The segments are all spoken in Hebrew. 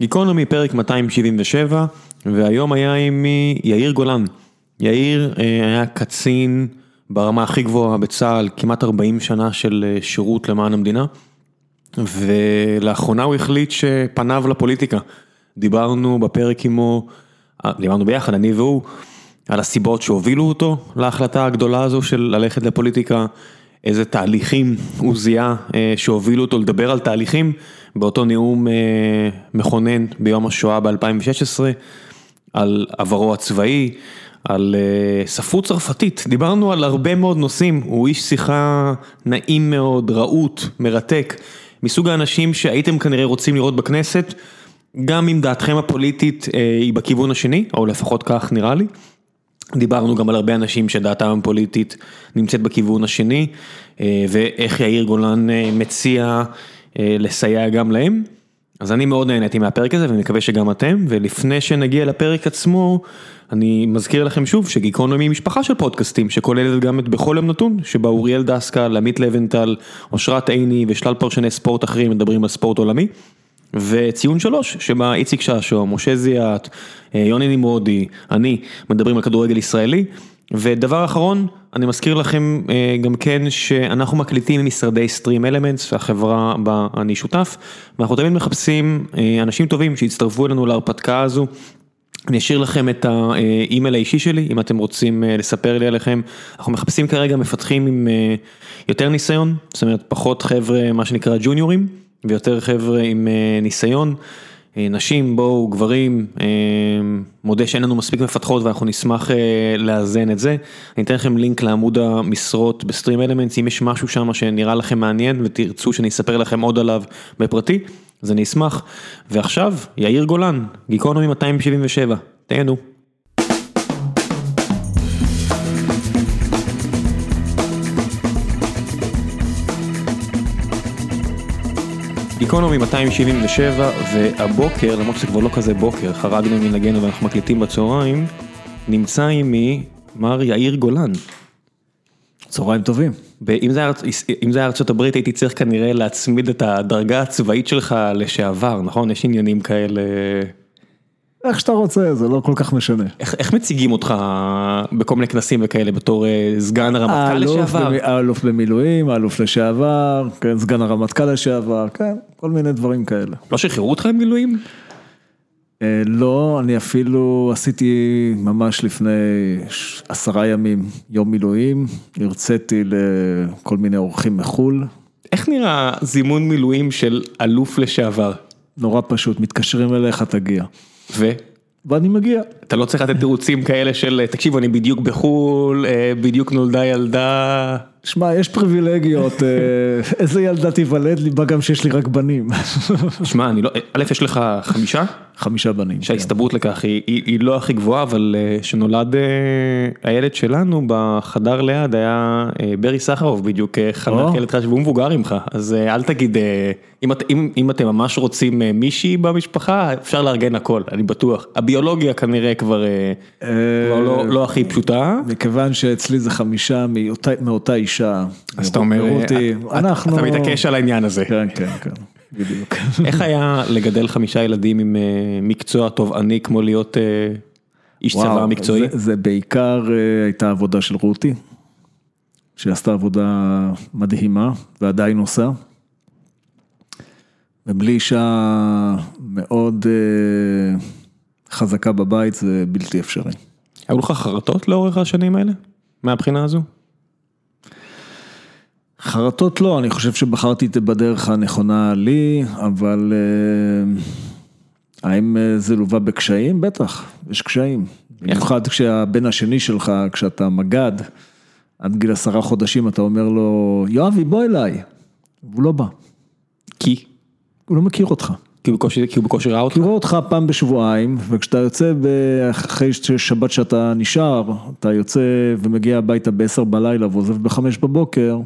גיקונומי פרק 277, והיום היה עימי יאיר גולן. יאיר אה, היה קצין ברמה הכי גבוהה בצה"ל, כמעט 40 שנה של אה, שירות למען המדינה, ולאחרונה הוא החליט שפניו לפוליטיקה. דיברנו בפרק עמו, אה, דיברנו ביחד, אני והוא, על הסיבות שהובילו אותו להחלטה הגדולה הזו של ללכת לפוליטיקה. איזה תהליכים הוא זיהה שהובילו אותו לדבר על תהליכים באותו נאום מכונן ביום השואה ב-2016, על עברו הצבאי, על ספרות צרפתית, דיברנו על הרבה מאוד נושאים, הוא איש שיחה נעים מאוד, רהוט, מרתק, מסוג האנשים שהייתם כנראה רוצים לראות בכנסת, גם אם דעתכם הפוליטית היא בכיוון השני, או לפחות כך נראה לי. דיברנו גם על הרבה אנשים שדעתם הפוליטית נמצאת בכיוון השני, ואיך יאיר גולן מציע לסייע גם להם. אז אני מאוד נהניתי מהפרק הזה ואני מקווה שגם אתם, ולפני שנגיע לפרק עצמו, אני מזכיר לכם שוב שגיקונומי היא משפחה של פודקאסטים, שכוללת גם את בכל יום נתון, שבה אוריאל דסקל, עמית לבנטל, אושרת עיני ושלל פרשני ספורט אחרים מדברים על ספורט עולמי. וציון שלוש, שבה איציק ששו, משה זיאת, יוני נמרודי, אני, מדברים על כדורגל ישראלי. ודבר אחרון, אני מזכיר לכם גם כן שאנחנו מקליטים משרדי סטרים אלמנטס, החברה בה אני שותף, ואנחנו תמיד מחפשים אנשים טובים שיצטרפו אלינו להרפתקה הזו. אני אשאיר לכם את האימייל האישי שלי, אם אתם רוצים לספר לי עליכם, אנחנו מחפשים כרגע מפתחים עם יותר ניסיון, זאת אומרת פחות חבר'ה מה שנקרא ג'וניורים, ויותר חבר'ה עם ניסיון. נשים, בואו, גברים, מודה שאין לנו מספיק מפתחות ואנחנו נשמח לאזן את זה. אני אתן לכם לינק לעמוד המשרות בסטרים אלמנטס, אם יש משהו שם שנראה לכם מעניין ותרצו שאני אספר לכם עוד עליו בפרטי, אז אני אשמח. ועכשיו, יאיר גולן, גיקונומי 277, תהנו. גיקונומי 277 והבוקר, למרות שזה כבר לא כזה בוקר, חרגנו מנהגנו ואנחנו מקליטים בצהריים, נמצא עימי מר יאיר גולן. צהריים טובים. אם זה היה ארצות הברית הייתי צריך כנראה להצמיד את הדרגה הצבאית שלך לשעבר, נכון? יש עניינים כאלה... איך שאתה רוצה, זה לא כל כך משנה. איך מציגים אותך בכל מיני כנסים וכאלה בתור סגן הרמטכ"ל לשעבר? האלוף במילואים, האלוף לשעבר, סגן הרמטכ"ל לשעבר, כן, כל מיני דברים כאלה. לא שחררו אותך עם מילואים? לא, אני אפילו עשיתי ממש לפני עשרה ימים יום מילואים, הרציתי לכל מיני אורחים מחו"ל. איך נראה זימון מילואים של אלוף לשעבר? נורא פשוט, מתקשרים אליך, תגיע. ו? ואני מגיע. אתה לא צריך לתת תירוצים כאלה של תקשיבו אני בדיוק בחו"ל, בדיוק נולדה ילדה. שמע, יש פריבילגיות, איזה ילדה תיוולד לי, מה גם שיש לי רק בנים. שמע, א', יש לך חמישה? חמישה בנים. שההסתברות לכך היא לא הכי גבוהה, אבל שנולד הילד שלנו בחדר ליד היה ברי סחרוף בדיוק חנך ילד חדש והוא מבוגר ממך, אז אל תגיד, אם אתם ממש רוצים מישהי במשפחה, אפשר לארגן הכל, אני בטוח. הביולוגיה כנראה כבר לא הכי פשוטה. מכיוון שאצלי זה חמישה מאותה אישה. אז אתה אומר, אתה מתעקש על העניין הזה. כן, כן, כן. בדיוק. איך היה לגדל חמישה ילדים עם מקצוע תובעני כמו להיות איש צבא מקצועי? זה בעיקר הייתה עבודה של רותי, שעשתה עבודה מדהימה ועדיין עושה. ובלי אישה מאוד חזקה בבית זה בלתי אפשרי. היו לך חרטות לאורך השנים האלה? מהבחינה הזו? חרטות לא, אני חושב שבחרתי בדרך הנכונה לי, אבל האם זה לווה בקשיים? בטח, יש קשיים. במיוחד כשהבן השני שלך, כשאתה מג"ד, עד גיל עשרה חודשים אתה אומר לו, יואבי בוא אליי, והוא לא בא. כי? הוא לא מכיר אותך. כי הוא בקושי ראה אותך? כי הוא רואה אותך פעם בשבועיים, וכשאתה יוצא אחרי שבת שאתה נשאר, אתה יוצא ומגיע הביתה בעשר בלילה ועוזב בחמש בבוקר.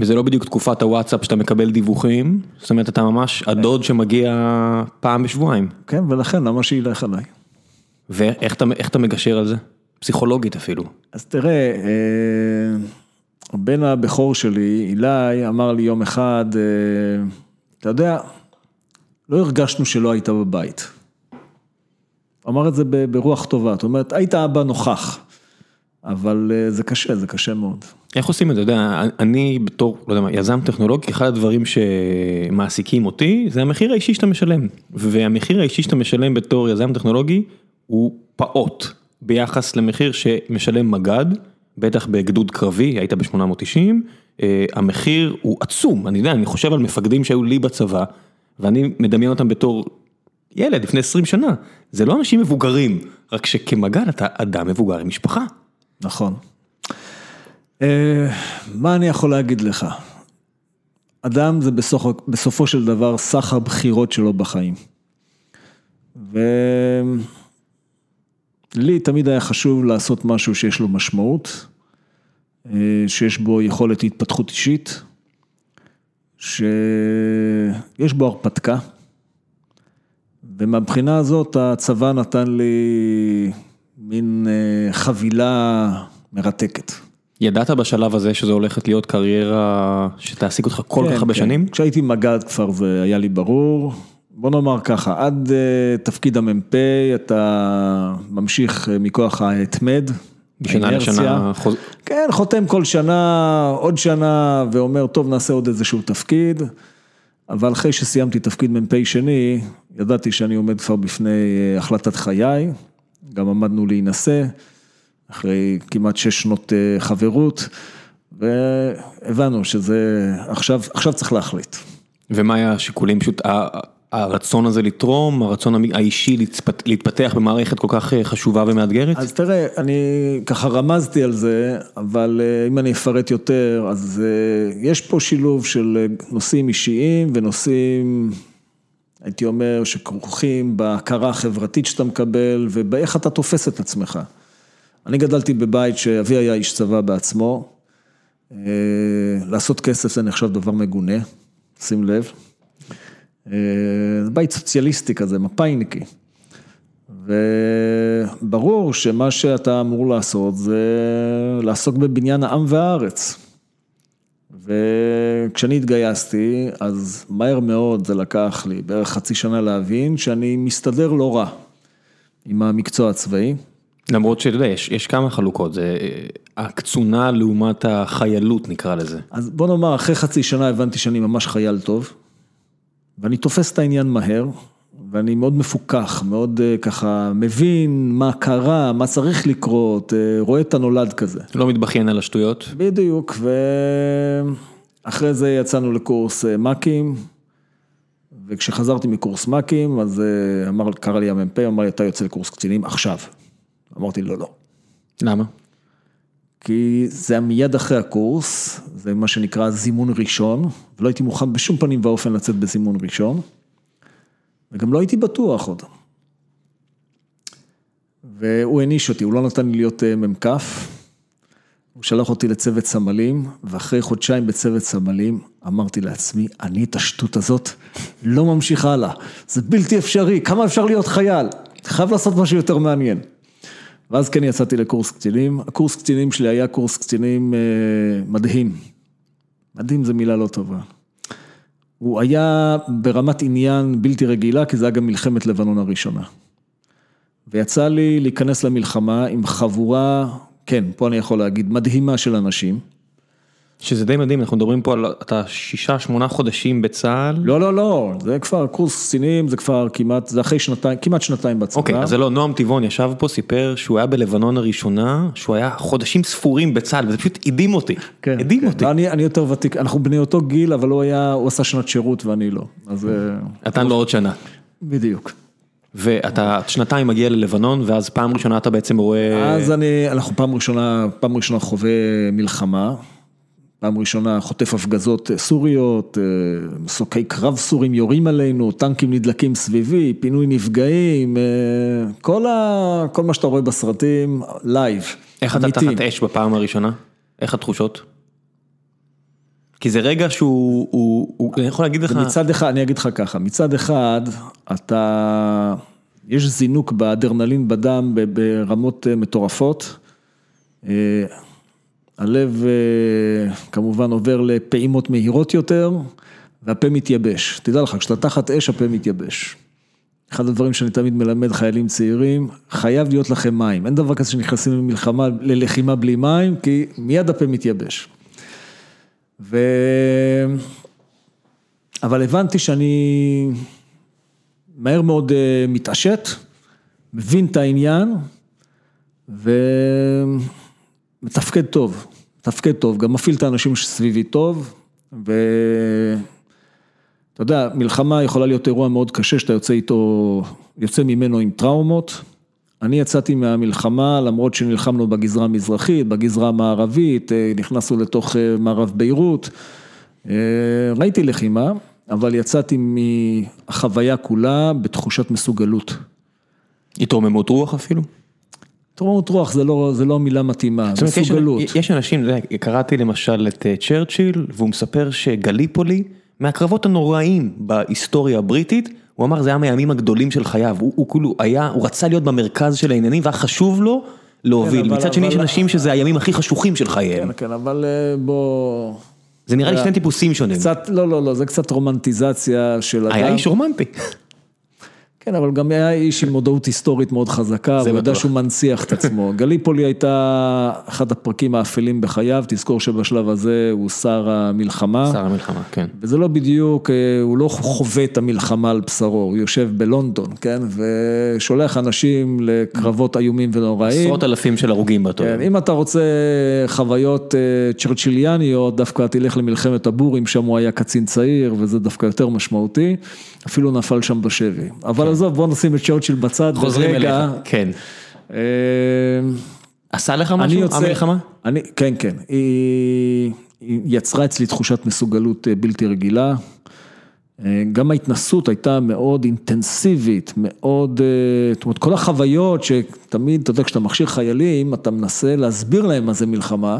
וזה לא בדיוק תקופת הוואטסאפ שאתה מקבל דיווחים, זאת אומרת אתה ממש הדוד שמגיע פעם בשבועיים. כן, ולכן למה שילך עליי. ואיך אתה מגשר על זה? פסיכולוגית אפילו. אז תראה, הבן הבכור שלי, אילי, אמר לי יום אחד, אתה יודע, לא הרגשנו שלא היית בבית. אמר את זה ברוח טובה, זאת אומרת, היית אבא נוכח, אבל אה, זה קשה, זה קשה מאוד. איך עושים את זה? אתה יודע, אני בתור, לא יודע מה, יזם טכנולוגי, אחד הדברים שמעסיקים אותי, זה המחיר האישי שאתה משלם. והמחיר האישי שאתה משלם בתור יזם טכנולוגי, הוא פעוט ביחס למחיר שמשלם מג"ד, בטח בגדוד קרבי, היית ב-890, אה, המחיר הוא עצום, אני יודע, אני חושב על מפקדים שהיו לי בצבא, ואני מדמיין אותם בתור ילד לפני 20 שנה, זה לא אנשים מבוגרים, רק שכמג"ד אתה אדם מבוגר עם משפחה. נכון. אה, מה אני יכול להגיד לך? אדם זה בסופו, בסופו של דבר סך הבחירות שלו בחיים. ולי תמיד היה חשוב לעשות משהו שיש לו משמעות, אה, שיש בו יכולת התפתחות אישית, שיש בו הרפתקה. ומהבחינה הזאת הצבא נתן לי מין אה, חבילה מרתקת. ידעת בשלב הזה שזו הולכת להיות קריירה שתעסיק אותך כל כן, כך הרבה כן. שנים? כשהייתי מג"ד כבר זה היה לי ברור. בוא נאמר ככה, עד uh, תפקיד המ"פ אתה ממשיך uh, מכוח ההתמד. משנה. לשנה חוז... כן, חותם כל שנה, עוד שנה, ואומר, טוב, נעשה עוד איזשהו תפקיד. אבל אחרי שסיימתי תפקיד מ"פ שני, ידעתי שאני עומד כבר בפני אה, החלטת חיי, גם עמדנו להינשא, אחרי כמעט שש שנות אה, חברות, והבנו שזה, עכשיו, עכשיו צריך להחליט. ומה היה השיקולים? פשוט הרצון הזה לתרום, הרצון האישי להתפת- להתפתח במערכת כל כך אה, חשובה ומאתגרת? אז תראה, אני ככה רמזתי על זה, אבל אה, אם אני אפרט יותר, אז יש פה שילוב של נושאים אישיים ונושאים, הייתי אומר, שכרוכים בהכרה החברתית שאתה מקבל ובאיך אתה תופס את עצמך. אני גדלתי בבית שאבי היה איש צבא בעצמו, אה, לעשות כסף זה נחשב דבר מגונה, שים לב. אה, בית סוציאליסטי כזה, מפאיניקי. וברור שמה שאתה אמור לעשות זה לעסוק בבניין העם והארץ. וכשאני התגייסתי, אז מהר מאוד זה לקח לי בערך חצי שנה להבין שאני מסתדר לא רע עם המקצוע הצבאי. למרות שאתה יודע, יש, יש כמה חלוקות, זה אה, הקצונה לעומת החיילות נקרא לזה. אז בוא נאמר, אחרי חצי שנה הבנתי שאני ממש חייל טוב, ואני תופס את העניין מהר, ואני מאוד מפוכח, מאוד אה, ככה מבין מה קרה, מה צריך לקרות, אה, רואה את הנולד כזה. לא מתבכיין על השטויות. בדיוק, ואחרי זה יצאנו לקורס אה, מ"כים, וכשחזרתי מקורס מ"כים, אז אמר, קרא לי המ"פ, אמר לי, אתה יוצא לקורס קצינים עכשיו. אמרתי לו, לא. למה? כי זה היה מיד אחרי הקורס, זה מה שנקרא זימון ראשון, ולא הייתי מוכן בשום פנים ואופן לצאת בזימון ראשון, וגם לא הייתי בטוח עוד. והוא העניש אותי, הוא לא נתן לי להיות אה, מ"כ, הוא שלח אותי לצוות סמלים, ואחרי חודשיים בצוות סמלים, אמרתי לעצמי, אני את השטות הזאת לא ממשיך הלאה, זה בלתי אפשרי, כמה אפשר להיות חייל? חייב לעשות משהו יותר מעניין. ואז כן יצאתי לקורס קצינים, הקורס קצינים שלי היה קורס קצינים אה, מדהים. מדהים זה מילה לא טובה. הוא היה ברמת עניין בלתי רגילה, כי זה היה גם מלחמת לבנון הראשונה. ויצא לי להיכנס למלחמה עם חבורה, כן, פה אני יכול להגיד, מדהימה של אנשים. שזה די מדהים, אנחנו מדברים פה על אתה שישה, שמונה חודשים בצה"ל. לא, לא, לא, זה כבר קורס קצינים, זה כבר כמעט, זה אחרי שנתיים, כמעט שנתיים בצבא. אוקיי, אז זה לא, נועם טבעון ישב פה, סיפר שהוא היה בלבנון הראשונה, שהוא היה חודשים ספורים בצה"ל, וזה פשוט הדהים אותי. כן, הדהים כן. אותי. לא, אני, אני יותר ותיק, אנחנו בני אותו גיל, אבל הוא היה, הוא עשה שנת שירות ואני לא. אז... אה, נתן לו עוד שנה. בדיוק. ואתה שנתיים מגיע ללבנון, ואז פעם ראשונה אתה בעצם רואה... אז אני, אנחנו פעם ראשונה, פעם ראשונה חווה מלחמה, פעם ראשונה חוטף הפגזות סוריות, אה, מסוקי קרב סורים יורים עלינו, טנקים נדלקים סביבי, פינוי נפגעים, אה, כל, ה, כל מה שאתה רואה בסרטים, live, איך אתה. תחת אש בפעם הראשונה? איך התחושות? כי זה רגע שהוא, הוא, הוא, אני יכול להגיד לך, מצד אחד, אני אגיד לך ככה, מצד אחד, אתה, יש זינוק באדרנלין בדם ברמות אה, מטורפות. הלב אה, כמובן עובר לפעימות מהירות יותר, והפה מתייבש. תדע לך, כשאתה תחת אש, הפה מתייבש. אחד הדברים שאני תמיד מלמד חיילים צעירים, חייב להיות לכם מים. אין דבר כזה שנכנסים למלחמה, ללחימה בלי מים, כי מיד הפה מתייבש. ו... אבל הבנתי שאני מהר מאוד אה, מתעשת, מבין את העניין, ומתפקד טוב, מתפקד טוב, גם מפעיל את האנשים שסביבי טוב, ואתה יודע, מלחמה יכולה להיות אירוע מאוד קשה, שאתה יוצא איתו, יוצא ממנו עם טראומות. אני יצאתי מהמלחמה, למרות שנלחמנו בגזרה המזרחית, בגזרה המערבית, אה, נכנסנו לתוך אה, מערב ביירות, ראיתי לחימה. אבל יצאתי מהחוויה כולה בתחושת מסוגלות. התרוממות רוח אפילו? התרוממות רוח זה לא, זה לא מילה מתאימה, מסוגלות. יש, יש אנשים, קראתי למשל את אה, צ'רצ'יל, והוא מספר שגליפולי, מהקרבות הנוראים בהיסטוריה הבריטית, הוא אמר זה היה מהימים הגדולים של חייו, הוא, הוא כאילו היה, הוא רצה להיות במרכז של העניינים והיה חשוב לו להוביל, כן, מצד שני יש אנשים שזה הימים הכי חשוכים של חייהם. כן, כן, אבל אה, בוא... זה נראה לי שני טיפוסים שונים. קצת, לא, לא, לא, זה קצת רומנטיזציה של אדם. היה איש רומנטי. כן, אבל גם היה איש עם מודעות היסטורית מאוד חזקה, הוא יודע שהוא מנציח את עצמו. גליפולי הייתה אחד הפרקים האפלים בחייו, תזכור שבשלב הזה הוא שר המלחמה. שר המלחמה, כן. וזה לא בדיוק, אה, הוא לא חווה את המלחמה על בשרו, הוא יושב בלונדון, כן, ושולח אנשים לקרבות איומים ונוראים. עשרות אלפים של הרוגים באותו. כן, אם אתה רוצה חוויות אה, צ'רצ'יליאניות, דווקא תלך למלחמת הבורים, שם הוא היה קצין צעיר, וזה דווקא יותר משמעותי. אפילו נפל שם בשבי. אבל עזוב, בוא נשים את צ'רצ'יל בצד. חוזרים אליך, כן. אה, עשה לך משהו, המלחמה? אני, כן, כן. היא יצרה אצלי תחושת מסוגלות אה, בלתי רגילה. אה, גם ההתנסות הייתה מאוד אינטנסיבית, מאוד, זאת אומרת, כל החוויות שתמיד, אתה יודע, כשאתה מכשיר חיילים, אתה מנסה להסביר להם מה זה מלחמה,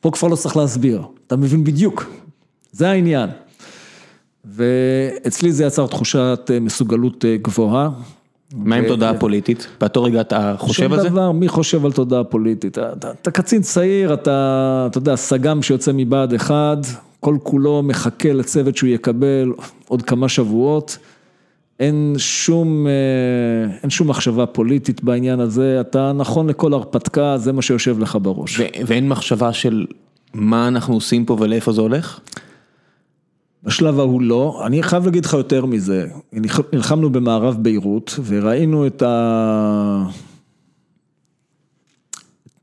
פה כבר לא צריך להסביר, אתה מבין בדיוק, זה העניין. ואצלי זה יצר תחושת אה, מסוגלות אה, גבוהה. מה עם תודעה פוליטית? באותו רגע אתה חושב על זה? שום דבר, מי חושב על תודעה פוליטית? אתה קצין צעיר, אתה, אתה יודע, סג"ם שיוצא מבה"ד 1, כל כולו מחכה לצוות שהוא יקבל עוד כמה שבועות. אין שום, אה, אין שום מחשבה פוליטית בעניין הזה, אתה נכון לכל הרפתקה, זה מה שיושב לך בראש. ואין מחשבה של מה אנחנו עושים פה ולאיפה זה הולך? בשלב ההוא לא, אני חייב להגיד לך יותר מזה, נלחמנו במערב ביירות וראינו את ה...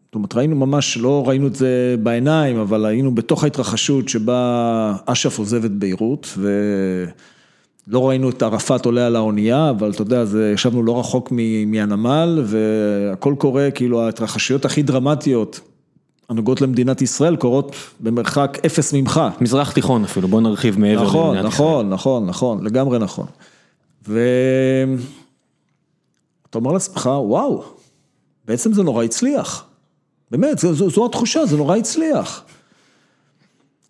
זאת אומרת, ראינו ממש, לא ראינו את זה בעיניים, אבל היינו בתוך ההתרחשות שבה אש"ף עוזב את ביירות ולא ראינו את ערפאת עולה על האונייה, אבל אתה יודע, זה, ישבנו לא רחוק מהנמל והכל קורה, כאילו ההתרחשויות הכי דרמטיות. הנוגעות למדינת ישראל קורות במרחק אפס ממך. מזרח תיכון אפילו, בוא נרחיב מעבר נכון, למדינת ישראל. נכון, נכון, נכון, לגמרי נכון. ואתה אומר לעצמך, וואו, בעצם זה נורא הצליח. באמת, זו, זו, זו התחושה, זה נורא הצליח.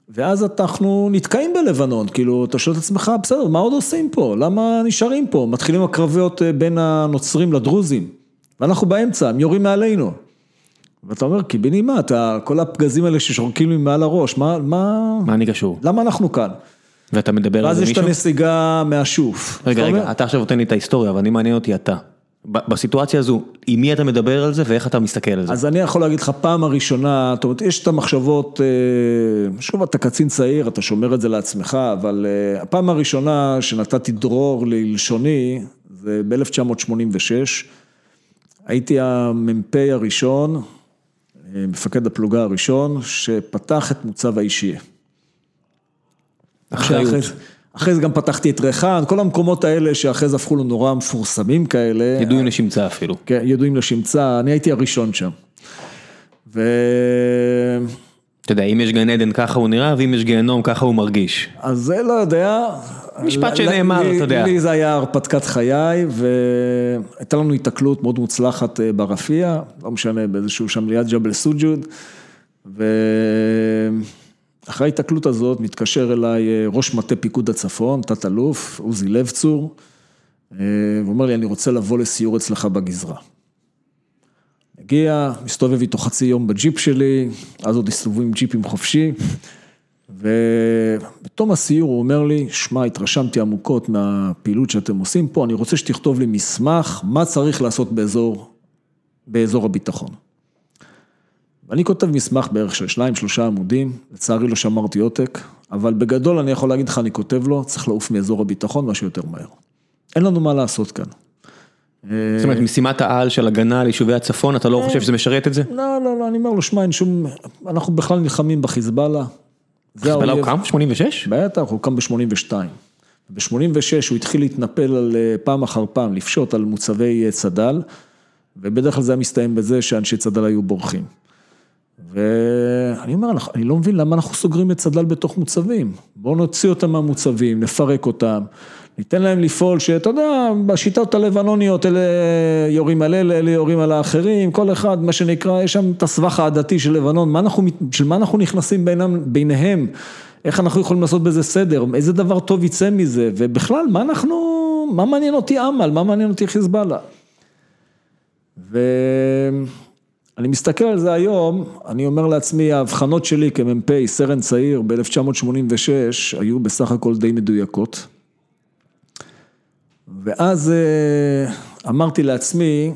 ואז אנחנו נתקעים בלבנון, כאילו, אתה שואל את עצמך, בסדר, מה עוד עושים פה? למה נשארים פה? מתחילים הקרבות אה, בין הנוצרים לדרוזים, ואנחנו באמצע, הם יורים מעלינו. ואתה אומר, קיבינימט, אתה, כל הפגזים האלה ששורקים לי מעל הראש, מה, מה... מה אני קשור? למה אנחנו כאן? ואתה מדבר על זה מישהו? ואז יש את הנסיגה מהשוף. רגע, רגע, אומר? אתה עכשיו נותן לי את ההיסטוריה, אבל אני מעניין אותי אתה. בסיטואציה הזו, עם מי אתה מדבר על זה ואיך אתה מסתכל על זה? אז אני יכול להגיד לך, פעם הראשונה, זאת אומרת, יש את המחשבות, אה, שוב, אתה קצין צעיר, אתה שומר את זה לעצמך, אבל אה, הפעם הראשונה שנתתי דרור ללשוני, זה ב-1986, הייתי המ"פ הראשון. מפקד הפלוגה הראשון, שפתח את מוצב האישי. אחרי, אחרי זה גם פתחתי את ריחן, כל המקומות האלה שאחרי זה הפכו לנורא מפורסמים כאלה. ידועים לשמצה אפילו. כן, ידועים לשמצה, אני הייתי הראשון שם. ו... אתה יודע, אם יש גן עדן ככה הוא נראה, ואם יש גיהנום ככה הוא מרגיש. אז זה לא יודע. משפט שנאמר, אתה יודע. לי זה היה הרפתקת חיי, והייתה לנו התקלות מאוד מוצלחת אה, ברפיע, לא משנה, באיזשהו שם ליד ג'בל סוג'וד, ואחרי ההתקלות הזאת מתקשר אליי אה, ראש מטה פיקוד הצפון, תת-אלוף, עוזי לב צור, אה, והוא אומר לי, אני רוצה לבוא לסיור אצלך בגזרה. מגיע, מסתובב איתו חצי יום בג'יפ שלי, אז עוד הסתובבו עם ג'יפים חופשי. ובתום הסיור הוא אומר לי, שמע, התרשמתי עמוקות מהפעילות שאתם עושים פה, אני רוצה שתכתוב לי מסמך, מה צריך לעשות באזור, באזור הביטחון. ואני כותב מסמך בערך של שניים, שלושה עמודים, לצערי לא שמרתי עותק, אבל בגדול אני יכול להגיד לך, אני כותב לו, צריך לעוף מאזור הביטחון משהו יותר מהר. אין לנו מה לעשות כאן. זאת אומרת, משימת העל של הגנה על יישובי הצפון, אתה לא חושב שזה משרת את זה? לא, לא, לא, אני אומר לו, שמע, אין שום, אנחנו בכלל נלחמים בחיזבאללה. חיזבאללה הוא קם? 86? בטח, הוא קם ב-82. ב-86 הוא התחיל להתנפל על פעם אחר פעם, לפשוט על מוצבי צד"ל, ובדרך כלל זה היה מסתיים בזה שאנשי צד"ל היו בורחים. ואני אומר, אני לא מבין למה אנחנו סוגרים את צד"ל בתוך מוצבים. בואו נוציא אותם מהמוצבים, נפרק אותם, ניתן להם לפעול, שאתה יודע, בשיטות הלבנוניות, אלה יורים על אלה, אלה יורים על האחרים, כל אחד, מה שנקרא, יש שם את הסבך העדתי של לבנון, מה אנחנו, של מה אנחנו נכנסים בינם, ביניהם, איך אנחנו יכולים לעשות בזה סדר, איזה דבר טוב יצא מזה, ובכלל, מה אנחנו, מה מעניין אותי אמל, מה מעניין אותי חיזבאללה. ואני מסתכל על זה היום, אני אומר לעצמי, ההבחנות שלי כמ"פ, סרן צעיר ב-1986, היו בסך הכל די מדויקות. ואז אמרתי לעצמי,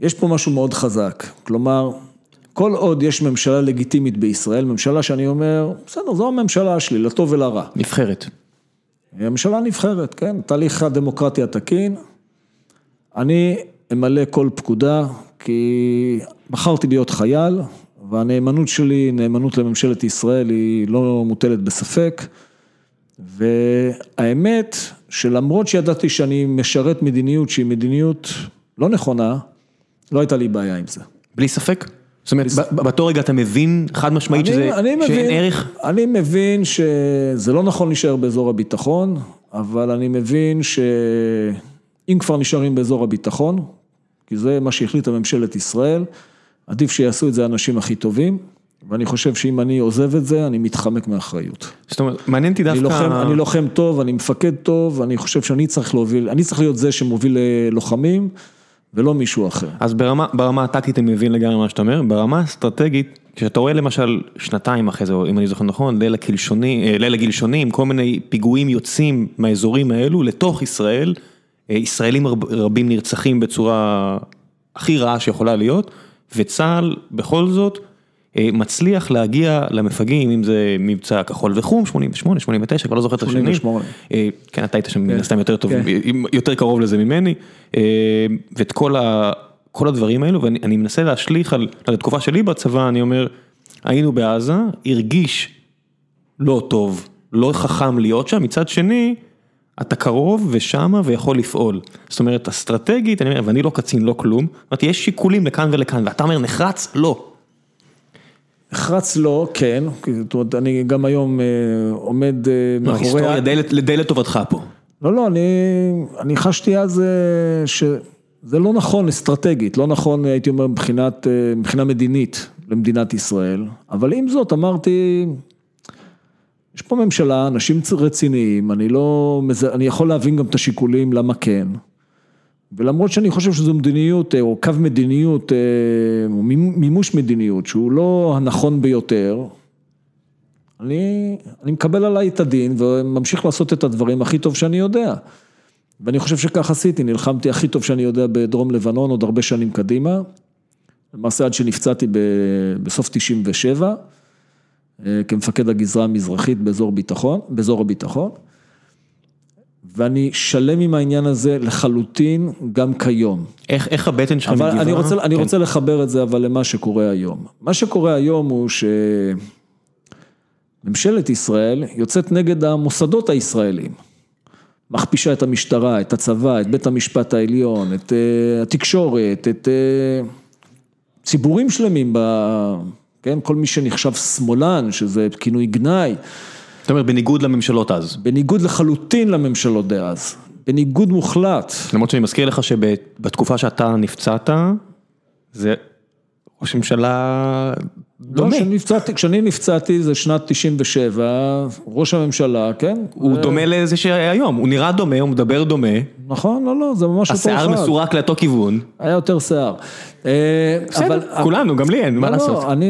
יש פה משהו מאוד חזק, כלומר, כל עוד יש ממשלה לגיטימית בישראל, ממשלה שאני אומר, בסדר, זו הממשלה שלי, לטוב ולרע. נבחרת. הממשלה נבחרת, כן, תהליך הדמוקרטיה תקין. אני אמלא כל פקודה, כי בחרתי להיות חייל, והנאמנות שלי, נאמנות לממשלת ישראל, היא לא מוטלת בספק. והאמת, שלמרות שידעתי שאני משרת מדיניות שהיא מדיניות לא נכונה, לא הייתה לי בעיה עם זה. בלי ספק? זאת אומרת, באותו רגע אתה מבין חד משמעית שזה, שאין ערך? אני מבין שזה לא נכון להישאר באזור הביטחון, אבל אני מבין שאם כבר נשארים באזור הביטחון, כי זה מה שהחליטה ממשלת ישראל, עדיף שיעשו את זה האנשים הכי טובים. ואני חושב שאם אני עוזב את זה, אני מתחמק מאחריות. זאת אומרת, מעניין אותי דווקא... אני לוחם, אני לוחם טוב, אני מפקד טוב, אני חושב שאני צריך להוביל, אני צריך להיות זה שמוביל לוחמים, ולא מישהו אחר. אז ברמה, ברמה הטקטית אני מבין לגמרי מה שאתה אומר, ברמה האסטרטגית, כשאתה רואה למשל שנתיים אחרי זה, אם אני זוכר נכון, ליל הקלשוני, ליל הגלשונים, כל מיני פיגועים יוצאים מהאזורים האלו לתוך ישראל, ישראלים רבים נרצחים בצורה הכי רעה שיכולה להיות, וצה"ל בכל זאת, מצליח להגיע למפגעים, אם זה מבצע כחול וחום, 88, 89, כבר לא זוכר את השנים. 88. כן, אתה היית שם מן הסתם יותר טוב, יותר קרוב לזה ממני, ואת כל הדברים האלו, ואני מנסה להשליך על התקופה שלי בצבא, אני אומר, היינו בעזה, הרגיש לא טוב, לא חכם להיות שם, מצד שני, אתה קרוב ושמה ויכול לפעול. זאת אומרת, אסטרטגית, אני אומר, ואני לא קצין, לא כלום, זאת אומרת, יש שיקולים לכאן ולכאן, ואתה אומר, נחרץ? לא. נחרץ לא, כן, זאת אומרת, אני גם היום עומד מאחורי... היסטוריה די לטובתך פה. לא, לא, אני חשתי אז שזה לא נכון אסטרטגית, לא נכון, הייתי אומר, מבחינה מדינית למדינת ישראל, אבל עם זאת אמרתי, יש פה ממשלה, אנשים רציניים, אני לא, אני יכול להבין גם את השיקולים למה כן. ולמרות שאני חושב שזו מדיניות, או קו מדיניות, או מימוש מדיניות, שהוא לא הנכון ביותר, אני, אני מקבל עליי את הדין וממשיך לעשות את הדברים הכי טוב שאני יודע. ואני חושב שכך עשיתי, נלחמתי הכי טוב שאני יודע בדרום לבנון עוד הרבה שנים קדימה. למעשה עד שנפצעתי בסוף 97, כמפקד הגזרה המזרחית באזור ביטחון, באזור הביטחון. ואני שלם עם העניין הזה לחלוטין גם כיום. איך, איך הבטן שלך מגיבה? אני רוצה, אני רוצה לחבר את זה אבל למה שקורה היום. מה שקורה היום הוא שממשלת ישראל יוצאת נגד המוסדות הישראלים. מכפישה את המשטרה, את הצבא, את בית המשפט העליון, את התקשורת, את ציבורים שלמים, ב, כן, כל מי שנחשב שמאלן, שזה כינוי גנאי. זאת אומרת, בניגוד לממשלות אז. בניגוד לחלוטין לממשלות דאז, בניגוד מוחלט. למרות שאני מזכיר לך שבתקופה שאתה נפצעת, זה ראש ממשלה לא, דומה. כשנפצעתי, כשאני נפצעתי זה שנת 97, ראש הממשלה, כן? הוא דומה לזה שהיום, הוא נראה דומה, הוא מדבר דומה, נכון, לא, לא, זה ממש אותו אחד. השיער מסורק לאותו כיוון. היה יותר שיער. אה, אבל- בסדר, כולנו, גם לי אין, מה לא, לעשות. לא, אני...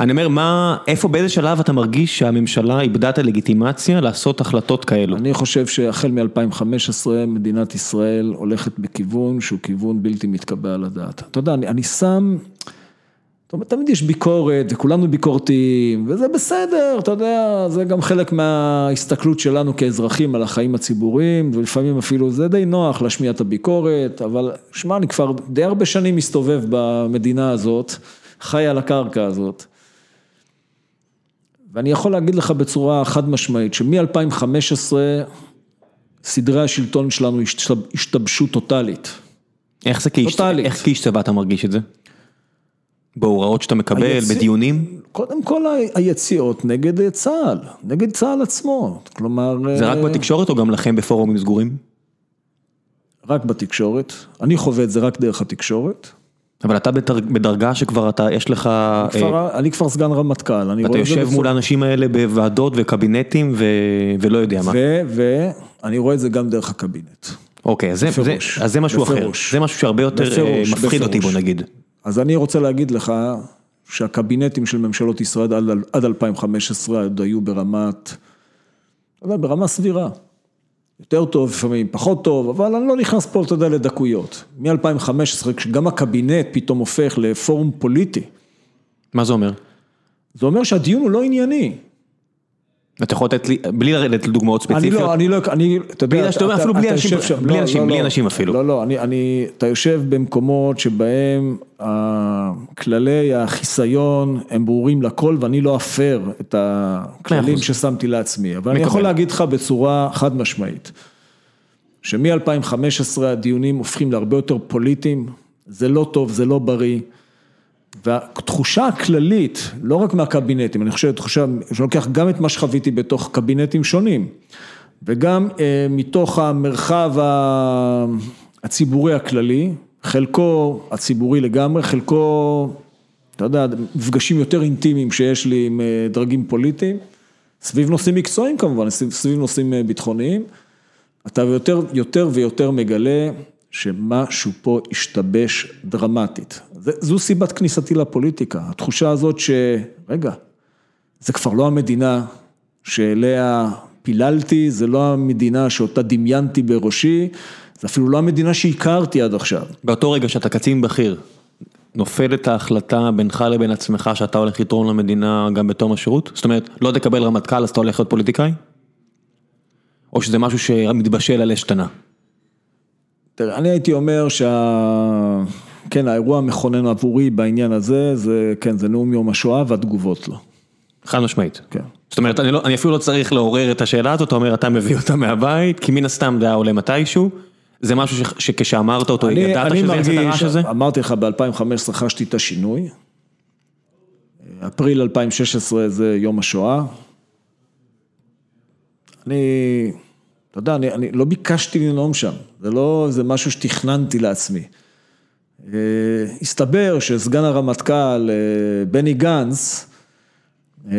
אני אומר, מה, איפה, באיזה שלב אתה מרגיש שהממשלה איבדה את הלגיטימציה לעשות החלטות כאלו? אני חושב שהחל מ-2015 מדינת ישראל הולכת בכיוון שהוא כיוון בלתי מתקבע על הדעת. אתה יודע, אני, אני שם, זאת אומרת, תמיד יש ביקורת וכולנו ביקורתיים וזה בסדר, אתה יודע, זה גם חלק מההסתכלות שלנו כאזרחים על החיים הציבוריים ולפעמים אפילו זה די נוח להשמיע את הביקורת, אבל שמע, אני כבר די הרבה שנים מסתובב במדינה הזאת, חי על הקרקע הזאת. ואני יכול להגיד לך בצורה חד משמעית, שמ-2015 סדרי השלטון שלנו השתב- השתבשו טוטאלית. איך זה כאיש, טוטאלית. איך כאיש צבא אתה מרגיש את זה? בהוראות שאתה מקבל, בדיונים? קודם כל ה- היציאות נגד אה, צה"ל, נגד צה"ל עצמו, כלומר... זה רק אה, בתקשורת או גם לכם בפורומים סגורים? רק בתקשורת, אני חווה את זה רק דרך התקשורת. אבל אתה בדר- בדרגה שכבר אתה, יש לך, אה, כבר, אני כבר סגן רמטכ"ל, אני אתה רואה את זה יושב בצורה- מול האנשים האלה בוועדות וקבינטים ו... ולא יודע מה. ו- ואני רואה את זה גם דרך הקבינט. אוקיי, אז זה, זה, אז זה משהו אחר. בפירוש. זה משהו שהרבה יותר אה, בפירוש, מפחיד אותי, בפירוש. בוא נגיד. אז אני רוצה להגיד לך שהקבינטים של ממשלות ישראל עד, עד 2015 עוד היו ברמת, ברמה סבירה. יותר טוב, לפעמים פחות טוב, אבל אני לא נכנס פה, אתה יודע, לדקויות. מ-2015, כשגם הקבינט פתאום הופך לפורום פוליטי, מה זה אומר? זה אומר שהדיון הוא לא ענייני. אתה יכול לתת לי, בלי לרדת לדוגמאות אני ספציפיות? לא, אני לא, אני, אתה יודע, בלי- בלי אתה אנשים, יושב שם- בלי לא, אנשים, לא, בלי לא. אנשים אפילו. לא, לא, אני, אני, אתה יושב במקומות שבהם כללי החיסיון הם ברורים לכל ואני לא אפר את הכללים. ששמתי לעצמי, אבל אני. יכול להגיד לך בצורה חד משמעית, שמ-2015 הדיונים הופכים להרבה יותר פוליטיים, זה לא טוב, זה לא בריא. והתחושה הכללית, לא רק מהקבינטים, אני חושב, תחושה, שאני לוקח גם את מה שחוויתי בתוך קבינטים שונים, וגם אה, מתוך המרחב ה- הציבורי הכללי, חלקו הציבורי לגמרי, חלקו, אתה יודע, מפגשים יותר אינטימיים שיש לי עם אה, דרגים פוליטיים, סביב נושאים מקצועיים כמובן, סביב נושאים אה, ביטחוניים, אתה יותר, יותר ויותר מגלה שמשהו פה השתבש דרמטית. זו סיבת כניסתי לפוליטיקה, התחושה הזאת שרגע, זה כבר לא המדינה שאליה פיללתי, זה לא המדינה שאותה דמיינתי בראשי, זה אפילו לא המדינה שהכרתי עד עכשיו. באותו רגע שאתה קצין בכיר, נופלת ההחלטה בינך לבין עצמך שאתה הולך לתרום למדינה גם בתום השירות? זאת אומרת, לא תקבל רמטכ"ל אז אתה הולך להיות פוליטיקאי? או שזה משהו שמתבשל על אש קטנה? תראה, אני הייתי אומר שה... כן, האירוע המכונן עבורי בעניין הזה, זה, כן, זה נאום יום השואה והתגובות לו. חד משמעית. כן. זאת אומרת, אני, לא, אני אפילו לא צריך לעורר את השאלה הזאת, אתה אומר, אתה מביא אותה מהבית, כי מן הסתם זה היה עולה מתישהו, זה משהו ש, שכשאמרת אותו, אני, ידעת אני שזה יעשה את הרעש הזה? אמרתי לך, ב-2015 חשתי את השינוי. אפריל 2016 זה יום השואה. אני, אתה יודע, אני, אני לא ביקשתי לנאום שם, זה לא, זה משהו שתכננתי לעצמי. אה, הסתבר שסגן הרמטכ"ל אה, בני גנץ, אה,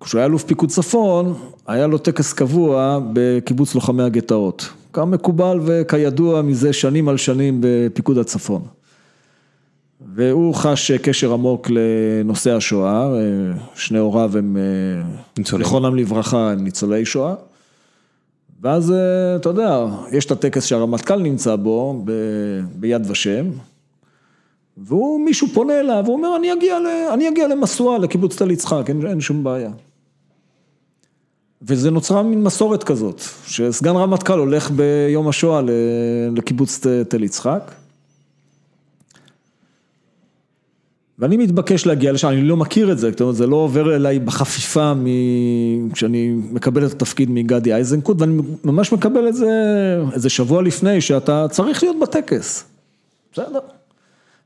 כשהוא היה אלוף פיקוד צפון, היה לו טקס קבוע בקיבוץ לוחמי הגטאות. כמקובל וכידוע מזה שנים על שנים בפיקוד הצפון. והוא חש קשר עמוק לנושא השואה, שני הוריו הם, ניצולים. זיכרונם לברכה, הם ניצולי שואה. ואז, אתה יודע, יש את הטקס שהרמטכ"ל נמצא בו, ב, ביד ושם, והוא, מישהו פונה אליו, הוא אומר, אני אגיע, ל, אני אגיע למשואה, לקיבוץ תל יצחק, אין, אין שום בעיה. וזה נוצרה מין מסורת כזאת, שסגן רמטכ"ל הולך ביום השואה לקיבוץ תל יצחק. ואני מתבקש להגיע לשם, אני לא מכיר את זה, זאת אומרת, זה לא עובר אליי בחפיפה מ... כשאני מקבל את התפקיד מגדי איזנקוט, ואני ממש מקבל את זה איזה שבוע לפני, שאתה צריך להיות בטקס. בסדר.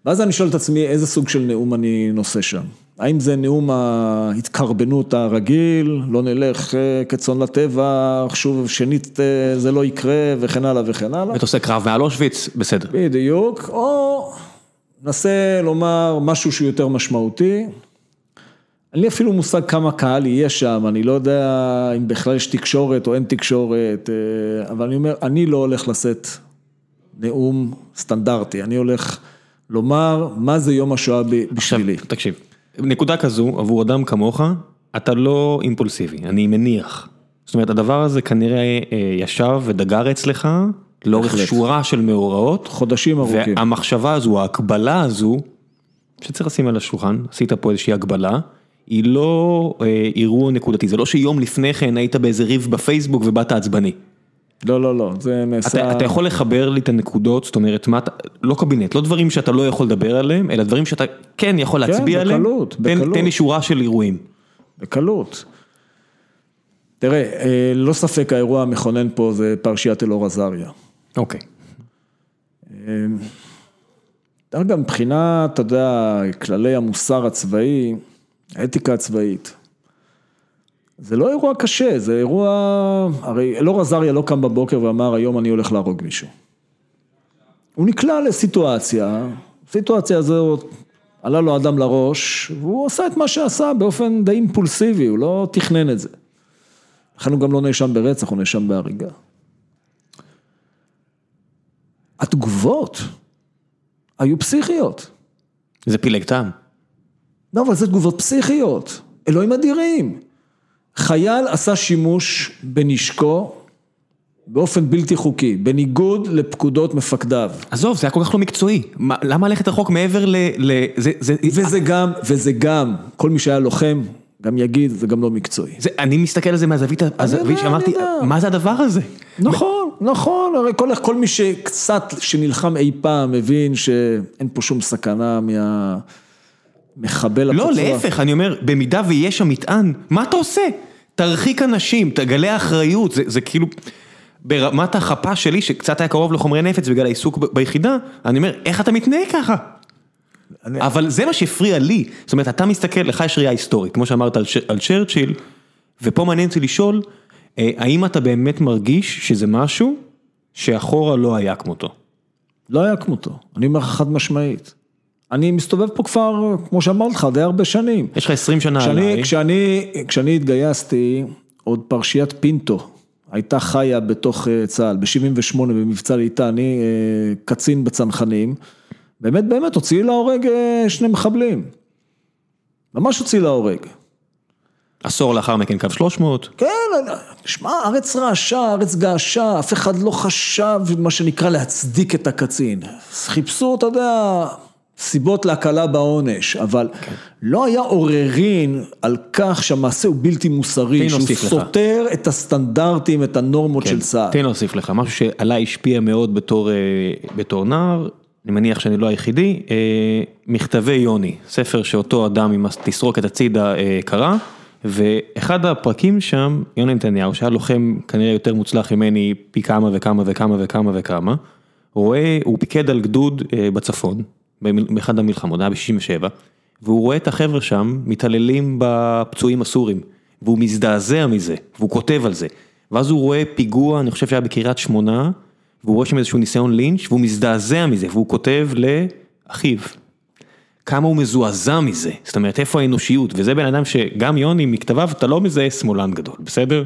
ואז אני שואל את עצמי, איזה סוג של נאום אני נושא שם? האם זה נאום ההתקרבנות הרגיל, לא נלך אה, כצאן לטבע, שוב שנית אה, זה לא יקרה וכן הלאה וכן הלאה? אתה עושה קרב מעל אושוויץ, בסדר. בדיוק, או נסה לומר משהו שהוא יותר משמעותי. אין לי אפילו מושג כמה קהל יהיה שם, אני לא יודע אם בכלל יש תקשורת או אין תקשורת, אה, אבל אני אומר, אני לא הולך לשאת נאום סטנדרטי, אני הולך לומר מה זה יום השואה בשבילי. עכשיו, תקשיב, נקודה כזו, עבור אדם כמוך, אתה לא אימפולסיבי, אני מניח. זאת אומרת, הדבר הזה כנראה אה, ישב ודגר אצלך לאורך. שורה של מאורעות. חודשים ארוכים. והמחשבה הזו, ההקבלה הזו, שצריך לשים על השולחן, עשית פה איזושהי הגבלה, היא לא אה, אירוע נקודתי, זה לא שיום לפני כן היית באיזה ריב בפייסבוק ובאת עצבני. לא, לא, לא, זה נעשה... אתה, אתה יכול לחבר לי את הנקודות, זאת אומרת, מה אתה, לא קבינט, לא דברים שאתה לא יכול לדבר עליהם, אלא דברים שאתה כן יכול כן, להצביע עליהם. בקלות, תן, בקלות. תן לי שורה של אירועים. בקלות. תראה, אה, ללא ספק האירוע המכונן פה זה פרשיית אלאור עזריה. אוקיי. אגב, מבחינת, אתה יודע, כללי המוסר הצבאי, האתיקה הצבאית, זה לא אירוע קשה, זה אירוע, הרי אלאור עזריה לא קם בבוקר ואמר, היום אני הולך להרוג מישהו. הוא נקלע לסיטואציה, סיטואציה הזאת, עלה לו אדם לראש, והוא עשה את מה שעשה באופן די אימפולסיבי, הוא לא תכנן את זה. לכן הוא גם לא נאשם ברצח, הוא נאשם בהריגה. התגובות היו פסיכיות. זה פילג טעם. לא, אבל זה תגובות פסיכיות. אלוהים אדירים. חייל עשה שימוש בנשקו באופן בלתי חוקי, בניגוד לפקודות מפקדיו. עזוב, זה היה כל כך לא מקצועי. מה, למה ללכת רחוק מעבר ל... ל זה, זה, וזה גם, וזה גם, כל מי שהיה לוחם, גם יגיד, זה גם לא מקצועי. זה, אני מסתכל על זה מהזווית, הזווית שאמרתי. מה זה הדבר הזה? נכון, נכון, הרי כל, כל מי שקצת, שנלחם אי פעם, מבין שאין פה שום סכנה מהמחבל לא, להפך, אני אומר, במידה ויש שם מטען, מה אתה עושה? תרחיק אנשים, תגלה אחריות, זה, זה כאילו, ברמת החפה שלי, שקצת היה קרוב לחומרי נפץ בגלל העיסוק ביחידה, אני אומר, איך אתה מתנהג ככה? אני- אבל זה מה שהפריע לי, זאת אומרת, אתה מסתכל, לך יש ראייה היסטורית, כמו שאמרת על, ש... על צ'רצ'יל, ופה מעניין אותי לשאול, האם אתה באמת מרגיש שזה משהו שאחורה לא היה כמותו? לא היה כמותו, אני אומר לך חד משמעית. אני מסתובב פה כבר, כמו שאמרתי לך, די הרבה שנים. יש לך 20 שנה כשאני, עליי, כשאני, כשאני התגייסתי, עוד פרשיית פינטו הייתה חיה בתוך אה, צה"ל, ב-78 במבצע ליטא, אני אה, קצין בצנחנים, באמת באמת הוציא להורג אה, שני מחבלים. ממש הוציא להורג. עשור לאחר מכן קו 300, כן, שמע, ארץ רעשה, ארץ געשה, אף אחד לא חשב, מה שנקרא, להצדיק את הקצין. חיפשו, אתה יודע, סיבות להקלה בעונש, אבל לא היה עוררין על כך שהמעשה הוא בלתי מוסרי, שהוא להוסיף לך. סותר את הסטנדרטים, את הנורמות של צה"ל. תן להוסיף לך, משהו שעליי השפיע מאוד בתור, אה, בתור נער, אני מניח שאני לא היחידי, אה, מכתבי יוני, ספר שאותו אדם עם התסרוקת הצידה אה, קרא, ואחד הפרקים שם, יוני נתניהו, שהיה לוחם כנראה יותר מוצלח ממני פי כמה וכמה וכמה וכמה וכמה, רואה, הוא פיקד על גדוד אה, בצפון, באחד המלחמות, היה ב-67, והוא רואה את החבר'ה שם מתעללים בפצועים הסורים, והוא מזדעזע מזה, והוא כותב על זה. ואז הוא רואה פיגוע, אני חושב שהיה בקריית שמונה, והוא רואה שם איזשהו ניסיון לינץ', והוא מזדעזע מזה, והוא כותב לאחיו. כמה הוא מזועזע מזה, זאת אומרת איפה האנושיות, וזה בן אדם שגם יוני מכתביו אתה לא מזהה שמאלן גדול, בסדר?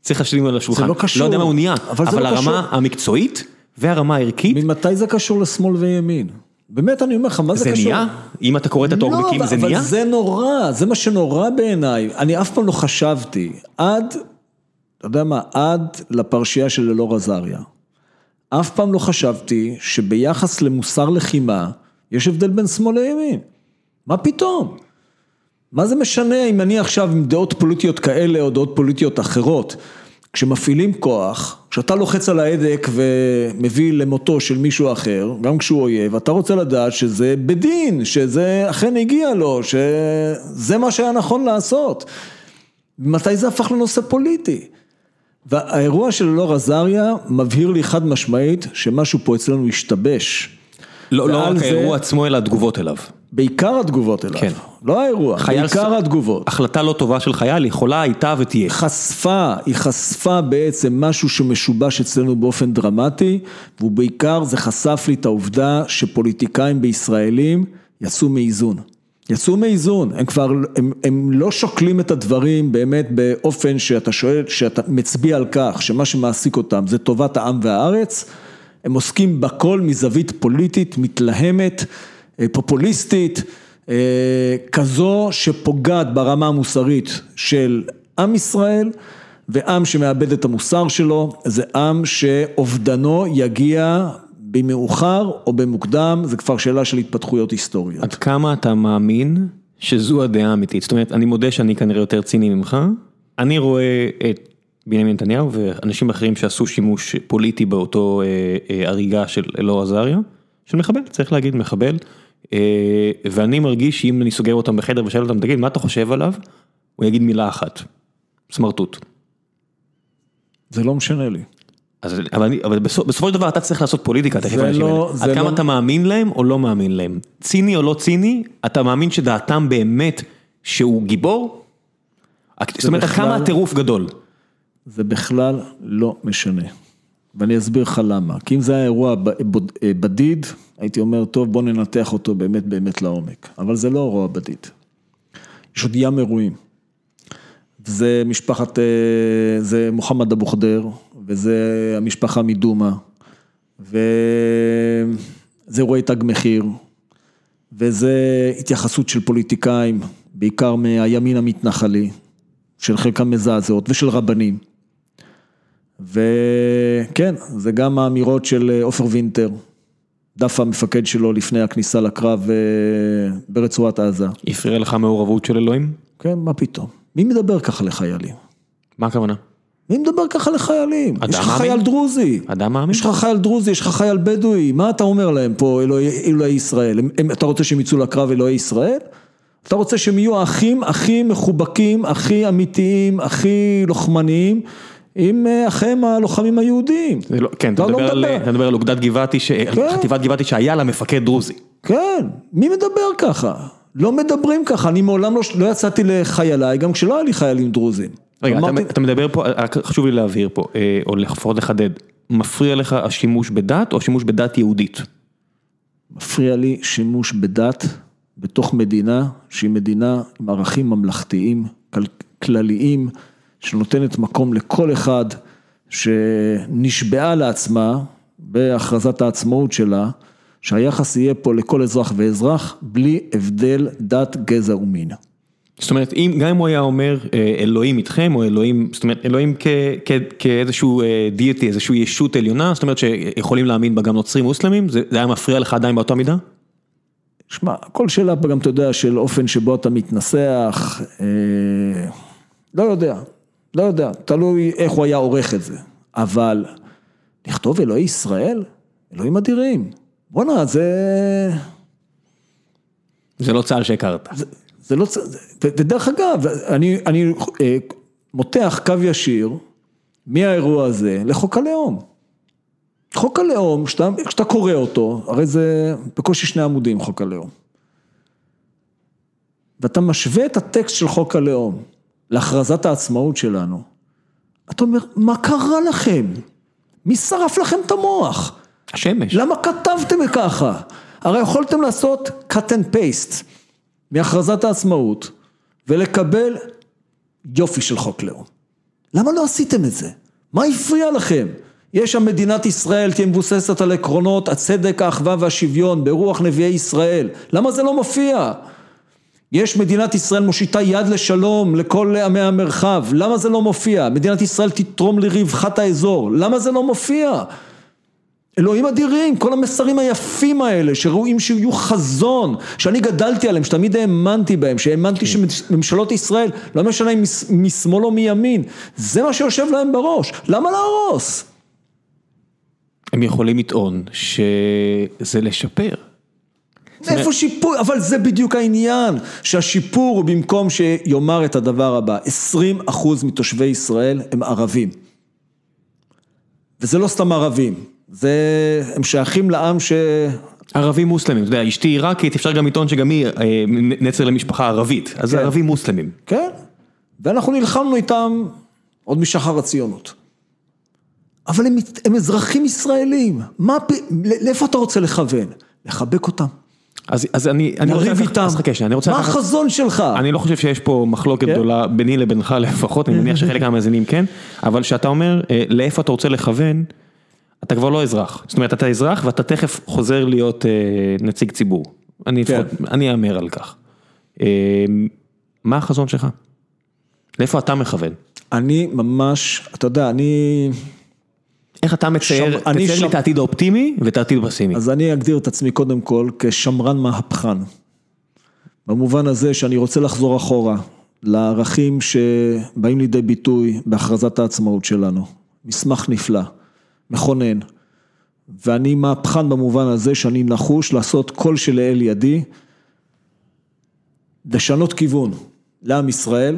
צריך להשלים על השולחן, לא קשור. לא יודע מה הוא נהיה, אבל זה אבל לא הרמה קשור. המקצועית והרמה הערכית, ממתי זה קשור לשמאל וימין? באמת, אני אומר לך, מה זה זה קשור? נהיה, אם אתה קורא את הטוקבקים לא, זה אבל נהיה, זה נורא, זה מה שנורא בעיניי. אני אף פעם לא חשבתי, עד, אתה יודע מה, עד לפרשייה של אלאור עזריה. אף פעם לא חשבתי שביחס למוסר לחימה, יש הבדל בין שמאל לימין. מה פתאום? מה זה משנה אם אני עכשיו עם דעות פוליטיות כאלה או דעות פוליטיות אחרות? כשמפעילים כוח, כשאתה לוחץ על ההדק ומביא למותו של מישהו אחר, גם כשהוא אויב, אתה רוצה לדעת שזה בדין, שזה אכן הגיע לו, שזה מה שהיה נכון לעשות. מתי זה הפך לנושא פוליטי? והאירוע של אלאור עזריה מבהיר לי חד משמעית שמשהו פה אצלנו השתבש. לא לא רק זה- האירוע עצמו אלא התגובות אליו. בעיקר התגובות אליו, כן. לא האירוע, בעיקר התגובות. החלטה לא טובה של חייל יכולה, הייתה ותהיה. חשפה, היא חשפה בעצם משהו שמשובש אצלנו באופן דרמטי, והוא בעיקר, זה חשף לי את העובדה שפוליטיקאים בישראלים יצאו מאיזון. יצאו מאיזון, הם כבר, הם, הם לא שוקלים את הדברים באמת באופן שאתה שואל, שאתה מצביע על כך שמה שמעסיק אותם זה טובת העם והארץ, הם עוסקים בכל מזווית פוליטית, מתלהמת, אה, פופוליסטית, אה, כזו שפוגעת ברמה המוסרית של עם ישראל, ועם שמאבד את המוסר שלו, זה עם שאובדנו יגיע במאוחר או במוקדם, זה כבר שאלה של התפתחויות היסטוריות. עד כמה אתה מאמין שזו הדעה האמיתית? זאת אומרת, אני מודה שאני כנראה יותר ציני ממך. אני רואה את בנימין נתניהו ואנשים אחרים שעשו שימוש פוליטי באותו אה, אה, הריגה של אלאור עזריה, של מחבל, צריך להגיד מחבל, אה, ואני מרגיש שאם אני סוגר אותם בחדר ושואל אותם, תגיד, מה אתה חושב עליו? הוא יגיד מילה אחת, סמרטוט. זה לא משנה לי. אז, אבל, אני, אבל בסופ, בסופו של דבר אתה צריך לעשות פוליטיקה, תכף זה האנשים לא- האלה. עד כמה לא- אתה מאמין להם או לא מאמין להם. ציני או לא ציני, אתה מאמין שדעתם באמת שהוא גיבור? זאת אומרת, בכלל- כמה הטירוף גדול. זה בכלל לא משנה. ואני אסביר לך למה. כי אם זה היה אירוע אה, בדיד, הייתי אומר, טוב, בוא ננתח אותו באמת באמת לעומק. אבל זה לא אירוע בדיד. יש עוד ים אירועים. זה משפחת, אה, זה מוחמד אבו ח'דיר, וזה המשפחה מדומא, וזה אירועי תג מחיר, וזה התייחסות של פוליטיקאים, בעיקר מהימין המתנחלי, של חלקם מזעזעות, ושל רבנים. וכן, זה גם האמירות של אה, עופר וינטר, דף המפקד שלו לפני הכניסה לקרב אה, ברצועת עזה. הפריע לך מעורבות של אלוהים? כן, מה פתאום? מי מדבר ככה לחיילים? מה הכוונה? מי מדבר ככה לחיילים? יש לך מאמין? חייל דרוזי. אדם מאמין? יש לך חייל דרוזי, יש לך חייל בדואי, מה אתה אומר להם פה, אלוהי, אלוהי ישראל? הם, הם, אתה רוצה שהם יצאו לקרב אלוהי ישראל? אתה רוצה שהם יהיו האחים הכי מחובקים, הכי אמיתיים, הכי לוחמניים, עם אה, אחיהם הלוחמים היהודים. לא, כן, אתה לא, לא מדבר, על, מדבר. אתה מדבר על אוגדת גבעתי, כן. חטיבת גבעתי שהיה לה מפקד דרוזי. כן, מי מדבר ככה? לא מדברים ככה, אני מעולם לא, יצאתי לחייליי, גם כשלא היה לי חיילים דרוזים. רגע, אתה, מדבר פה, רק חשוב לי להבהיר פה, אה, או לפחות לחדד, מפריע לך השימוש בדת או השימוש בדת יהודית? מפריע לי שימוש בדת בתוך מדינה שהיא מדינה עם ערכים ממלכתיים, כל- כלליים, שנותנת מקום לכל אחד שנשבעה לעצמה בהכרזת העצמאות שלה, שהיחס יהיה פה לכל אזרח ואזרח בלי הבדל דת, גזע ומין. זאת אומרת, אם, גם אם הוא היה אומר אה, אלוהים איתכם, או אלוהים, זאת אומרת, אלוהים כ, כ, כאיזשהו אה, דיאטי, איזושהי ישות עליונה, זאת אומרת שיכולים להאמין בה גם נוצרים מוסלמים, זה, זה היה מפריע לך עדיין באותה מידה? שמע, כל שאלה פה גם אתה יודע של אופן שבו אתה מתנסח, אה, לא יודע, לא יודע, תלוי איך הוא היה עורך את זה, אבל לכתוב אלוהי ישראל, אלוהים אדירים, בואנה זה, זה לא צה"ל שהכרת. זה, זה לא, צ- זה- ו- ודרך אגב, אני, אני אה, מותח קו ישיר מהאירוע הזה לחוק הלאום. חוק הלאום, כשאתה קורא אותו, הרי זה בקושי שני עמודים חוק הלאום. ואתה משווה את הטקסט של חוק הלאום להכרזת העצמאות שלנו, אתה אומר, מה קרה לכם? מי שרף לכם את המוח? השמש. למה כתבתם ככה? הרי יכולתם לעשות cut and paste מהכרזת העצמאות ולקבל יופי של חוק לאום. למה לא עשיתם את זה? מה הפריע לכם? יש שם מדינת ישראל תהיה מבוססת על עקרונות הצדק, האחווה והשוויון ברוח נביאי ישראל. למה זה לא מופיע? יש מדינת ישראל מושיטה יד לשלום לכל עמי המרחב, למה זה לא מופיע? מדינת ישראל תתרום לרווחת האזור, למה זה לא מופיע? אלוהים אדירים, כל המסרים היפים האלה, שראויים שיהיו חזון, שאני גדלתי עליהם, שתמיד האמנתי בהם, שהאמנתי שממשלות ישראל, לא משנה אם מש- משמאל או מימין, זה מה שיושב להם בראש, למה להרוס? הם יכולים לטעון שזה לשפר. איפה שיפור? אבל זה בדיוק העניין, שהשיפור הוא במקום שיאמר את הדבר הבא, 20% מתושבי ישראל הם ערבים. וזה לא סתם ערבים, זה, הם שייכים לעם ש... ערבים מוסלמים, אתה יודע, אשתי עיראקית, אפשר גם לטעון שגם היא אה, נצר למשפחה ערבית, אז זה כן. ערבים מוסלמים. כן, ואנחנו נלחמנו איתם עוד משחר הציונות. אבל הם, הם אזרחים ישראלים, מה, לאיפה אתה רוצה לכוון? לחבק אותם, אז, אז אני, אני רוצה לקחת- איתם, אז חכה שנייה, אני רוצה מה החזון שלך? אני לא חושב שיש פה מחלוקת כן? גדולה ביני לבינך לפחות, אני מניח שחלק מהמאזינים כן, אבל כשאתה אומר אה, לאיפה אתה רוצה לכוון, אתה כבר לא אזרח, זאת אומרת אתה אזרח ואתה תכף חוזר להיות אה, נציג ציבור, אני כן. לפחות, אני אאמר על כך. אה, מה החזון שלך? לאיפה אתה מכוון? אני ממש, אתה יודע, אני, איך אתה מצייר, תצייר לי את העתיד האופטימי ואת העתיד הפסימי. אז אני אגדיר את עצמי קודם כל כשמרן מהפכן. במובן הזה שאני רוצה לחזור אחורה לערכים שבאים לידי ביטוי בהכרזת העצמאות שלנו. מסמך נפלא, מכונן. ואני מהפכן במובן הזה שאני נחוש לעשות כל שלאל ידי, לשנות כיוון לעם ישראל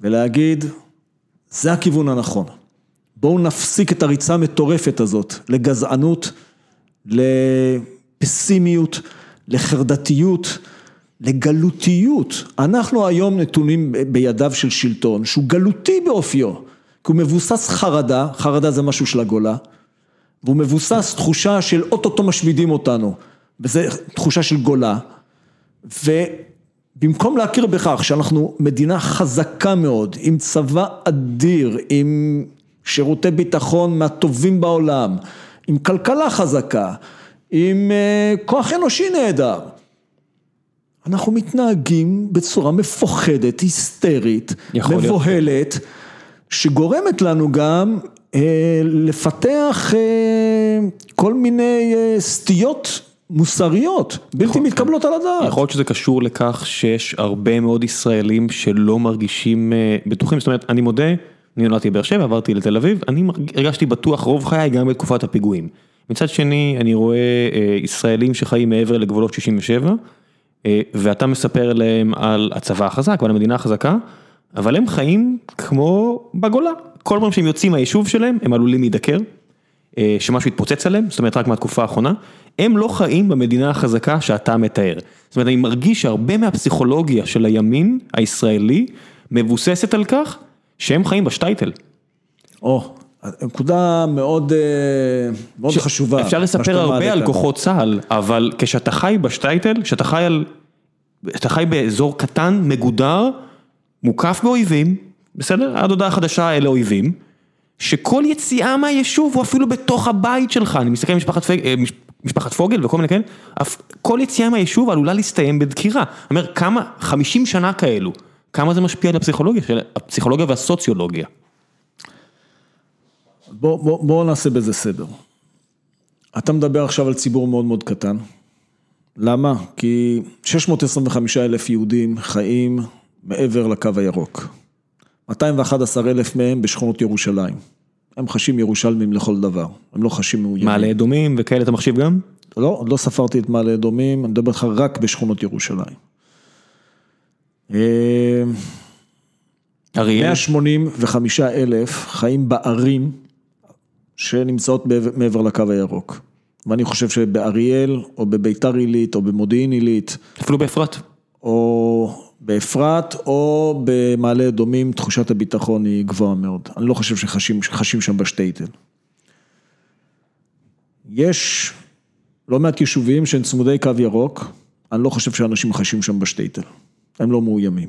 ולהגיד, זה הכיוון הנכון. בואו נפסיק את הריצה המטורפת הזאת לגזענות, לפסימיות, לחרדתיות, לגלותיות. אנחנו היום נתונים בידיו של שלטון שהוא גלותי באופיו, כי הוא מבוסס חרדה, חרדה זה משהו של הגולה, והוא מבוסס תחושה של אוטוטו משמידים אותנו, וזה תחושה של גולה, ובמקום להכיר בכך שאנחנו מדינה חזקה מאוד, עם צבא אדיר, עם שירותי ביטחון מהטובים בעולם, עם כלכלה חזקה, עם אה, כוח אנושי נהדר. אנחנו מתנהגים בצורה מפוחדת, היסטרית, יכול להיות. מבוהלת, שגורמת לנו גם אה, לפתח אה, כל מיני אה, סטיות מוסריות, בלתי מתקבלות על הדעת. יכול להיות שזה קשור לכך שיש הרבה מאוד ישראלים שלא מרגישים אה, בטוחים, זאת אומרת, אני מודה, אני נולדתי בבאר שבע, עברתי לתל אביב, אני הרגשתי בטוח רוב חיי גם בתקופת הפיגועים. מצד שני, אני רואה אה, ישראלים שחיים מעבר לגבולות 67, אה, ואתה מספר להם על הצבא החזק ועל המדינה החזקה, אבל הם חיים כמו בגולה. כל פעם שהם יוצאים מהיישוב שלהם, הם עלולים להידקר. אה, שמשהו התפוצץ עליהם, זאת אומרת רק מהתקופה האחרונה, הם לא חיים במדינה החזקה שאתה מתאר. זאת אומרת, אני מרגיש שהרבה מהפסיכולוגיה של הימין הישראלי מבוססת על כך שהם חיים בשטייטל. או, נקודה מאוד, אה, מאוד חשובה. אפשר לספר הרבה על. כוחות צה"ל, אבל כשאתה חי בשטייטל, כשאתה חי על, כשאתה חי באזור קטן, מגודר, מוקף באויבים, בסדר? עד הודעה חדשה אלה אויבים, שכל יציאה מהיישוב הוא אפילו בתוך הבית שלך, אני מסתכל על משפחת, פג- אה, מש- משפחת פוגל וכל מיני כאלה, כל יציאה מהיישוב עלולה להסתיים בדקירה. אני אומר, כמה, 50 שנה כאלו, כמה זה משפיע על הפסיכולוגיה, של הפסיכולוגיה והסוציולוגיה. בוא, בוא, בוא נעשה בזה סדר. אתה מדבר עכשיו על ציבור מאוד מאוד קטן. למה? כי 625 אלף יהודים חיים מעבר לקו הירוק. 211 אלף מהם בשכונות ירושלים. הם חשים ירושלמים לכל דבר, הם לא חשים מאוימים. מעלה אדומים וכאלה אתה מחשיב גם? לא, עוד לא ספרתי את מעלה אדומים, אני מדבר איתך רק בשכונות ירושלים. אה, אריאל? 185 אלף חיים בערים שנמצאות מעבר- לקו הירוק. ואני חושב שבאריאל, או בביתר עילית, או במודיעין עילית, אפילו באפרת. או באפרת, או במעלה אדומים, תחושת הביטחון היא גבוהה מאוד. אני לא חושב שחשים חשים שם בשטייטל. יש לא מעט יישובים שהם צמודי קו ירוק, אני לא חושב שאנשים חשים שם בשטייטל. הם לא מאוימים.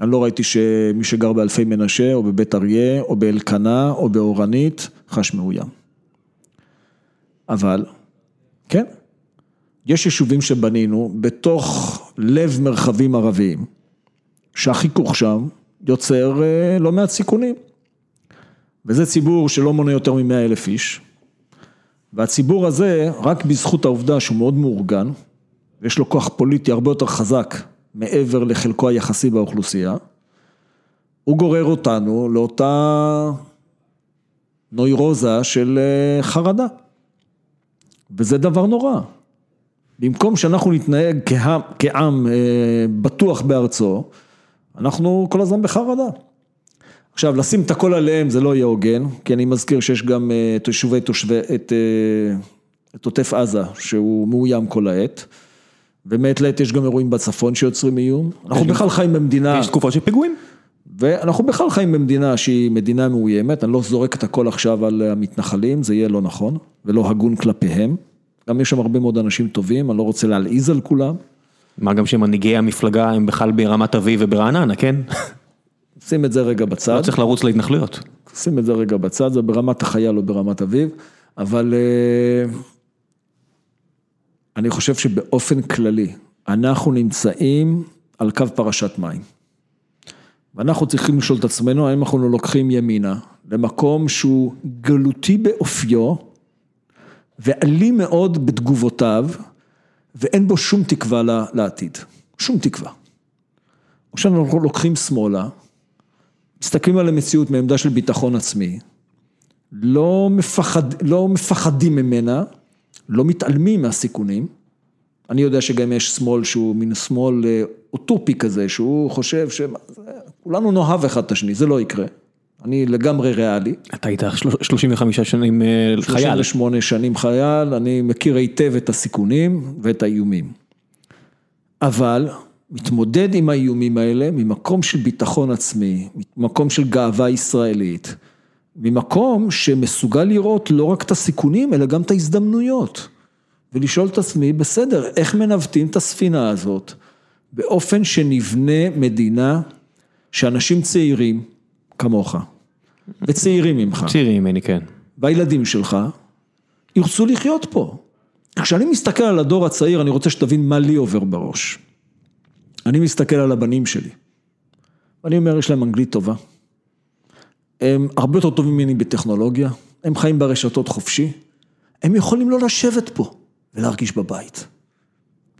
אני לא ראיתי שמי שגר באלפי מנשה, או בבית אריה, או באלקנה, או באורנית, חש מאוים. אבל, כן, יש יישובים שבנינו בתוך לב מרחבים ערביים, שהחיכוך שם יוצר אה, לא מעט סיכונים. וזה ציבור שלא מונה יותר מ-100 אלף איש, והציבור הזה, רק בזכות העובדה שהוא מאוד מאורגן, ויש לו כוח פוליטי הרבה יותר חזק מעבר לחלקו היחסי באוכלוסייה, הוא גורר אותנו לאותה נוירוזה של אה, חרדה. וזה דבר נורא. במקום שאנחנו נתנהג כעם, כעם אה, בטוח בארצו, אנחנו כל הזמן בחרדה. עכשיו, לשים את הכל עליהם זה לא יהיה הוגן, כי אני מזכיר שיש גם אה, את יישובי תושבי, את עוטף עזה, שהוא מאוים כל העת, ומעת לעת יש גם אירועים בצפון שיוצרים איום. אנחנו בכלל חיים במדינה... יש תקופות של פיגועים. ואנחנו בכלל חיים במדינה שהיא מדינה מאוימת, אני לא זורק את הכל עכשיו על המתנחלים, זה יהיה לא נכון, ולא הגון כלפיהם. גם יש שם הרבה מאוד אנשים טובים, אני לא רוצה להלעיז על כולם. מה גם שמנהיגי המפלגה הם בכלל ברמת אביב וברעננה, כן? שים את זה רגע בצד. לא צריך לרוץ להתנחלויות. שים את זה רגע בצד, זה ברמת החייל או ברמת אביב, אבל אה, אני חושב שבאופן כללי, אנחנו נמצאים על קו פרשת מים. ואנחנו צריכים לשאול את עצמנו, האם אנחנו לוקחים ימינה למקום שהוא גלותי באופיו ואלים מאוד בתגובותיו, ואין בו שום תקווה לעתיד, שום תקווה. או שאנחנו לוקחים שמאלה, מסתכלים על המציאות מעמדה של ביטחון עצמי, לא, מפחד, לא מפחדים ממנה, לא מתעלמים מהסיכונים. אני יודע שגם יש שמאל שהוא מין שמאל אה, אוטופי כזה, שהוא חושב שכולנו נאהב אחד את השני, זה לא יקרה. אני לגמרי ריאלי. אתה היית 35 שנים אה, חייל. 38 שנים חייל, אני מכיר היטב את הסיכונים ואת האיומים. אבל מתמודד עם האיומים האלה ממקום של ביטחון עצמי, ממקום של גאווה ישראלית, ממקום שמסוגל לראות לא רק את הסיכונים, אלא גם את ההזדמנויות. ולשאול את עצמי, בסדר, איך מנווטים את הספינה הזאת באופן שנבנה מדינה שאנשים צעירים, כמוך, וצעירים ממך. צעירים ממני, כן. והילדים שלך, ירצו לחיות פה. כשאני מסתכל על הדור הצעיר, אני רוצה שתבין מה לי עובר בראש. אני מסתכל על הבנים שלי, ואני אומר, יש להם אנגלית טובה. הם הרבה יותר טובים ממני בטכנולוגיה, הם חיים ברשתות חופשי, הם יכולים לא לשבת פה ולהרגיש בבית.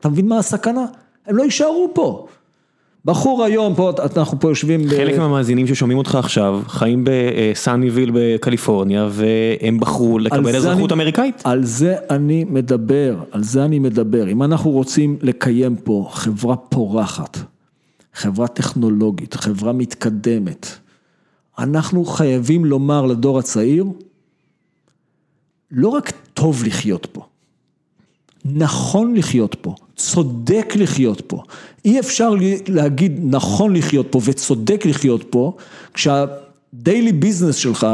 אתה מבין מה הסכנה? הם לא יישארו פה. בחור היום, פה, אנחנו פה יושבים... חלק ב... מהמאזינים ששומעים אותך עכשיו, חיים בסאניוויל בקליפורניה, והם בחרו לקבל אזרחות אני, אמריקאית. על זה אני מדבר, על זה אני מדבר. אם אנחנו רוצים לקיים פה חברה פורחת, חברה טכנולוגית, חברה מתקדמת, אנחנו חייבים לומר לדור הצעיר, לא רק טוב לחיות פה, נכון לחיות פה, צודק לחיות פה. אי אפשר להגיד נכון לחיות פה וצודק לחיות פה, כשהדיילי ביזנס שלך,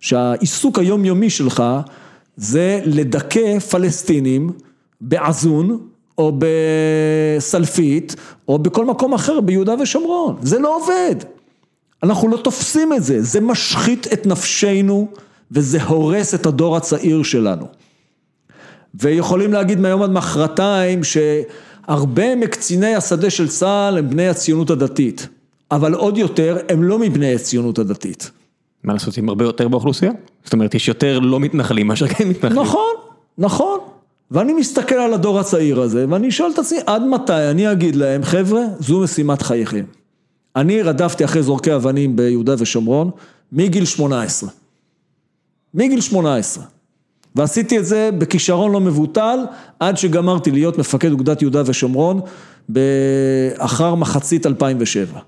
שהעיסוק היומיומי שלך, זה לדכא פלסטינים בעזון, או בסלפית, או בכל מקום אחר ביהודה ושומרון. זה לא עובד. אנחנו לא תופסים את זה, זה משחית את נפשנו וזה הורס את הדור הצעיר שלנו. ויכולים להגיד מהיום עד מחרתיים שהרבה מקציני השדה של צה"ל הם בני הציונות הדתית, אבל עוד יותר הם לא מבני הציונות הדתית. מה לעשות, הם הרבה יותר באוכלוסייה? זאת אומרת, יש יותר לא מתנחלים מאשר כן מתנחלים. נכון, נכון. ואני מסתכל על הדור הצעיר הזה, ואני שואל את עצמי, עד מתי אני אגיד להם, חבר'ה, זו משימת חייכם. אני רדפתי אחרי זורקי אבנים ביהודה ושומרון מגיל 18. מגיל 18. ועשיתי את זה בכישרון לא מבוטל, עד שגמרתי להיות מפקד אוגדת יהודה ושומרון אחר מחצית 2007.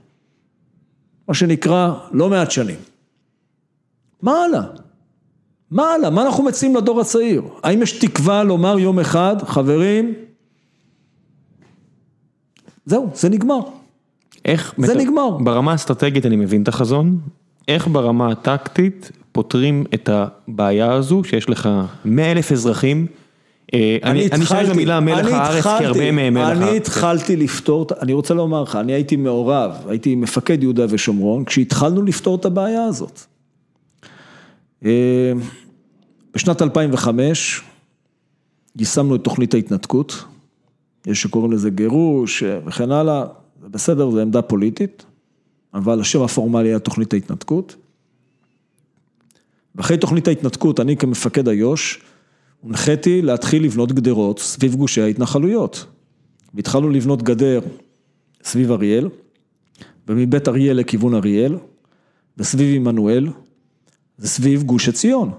מה שנקרא, לא מעט שנים. מה הלאה? מה הלאה? מה אנחנו מציעים לדור הצעיר? האם יש תקווה לומר יום אחד, חברים, זהו, זה נגמר. איך? זה מת... נגמר. ברמה האסטרטגית אני מבין את החזון, איך ברמה הטקטית פותרים את הבעיה הזו שיש לך 100 אלף אזרחים, אה, אני אשאל את המילה מלך הארץ כי הרבה מהם מלך הארץ. אני התחלתי לפתור, אני רוצה לומר לך, אני הייתי מעורב, הייתי מפקד יהודה ושומרון, כשהתחלנו לפתור את הבעיה הזאת. אה, בשנת 2005 יישמנו את תוכנית ההתנתקות, יש שקוראים לזה גירוש וכן הלאה, זה בסדר, זו עמדה פוליטית, אבל השם הפורמלי היה תוכנית ההתנתקות. ואחרי תוכנית ההתנתקות, אני כמפקד איו"ש, הנחיתי להתחיל לבנות גדרות סביב גושי ההתנחלויות. והתחלנו לבנות גדר סביב אריאל, ומבית אריאל לכיוון אריאל, וסביב עמנואל, וסביב גוש עציון.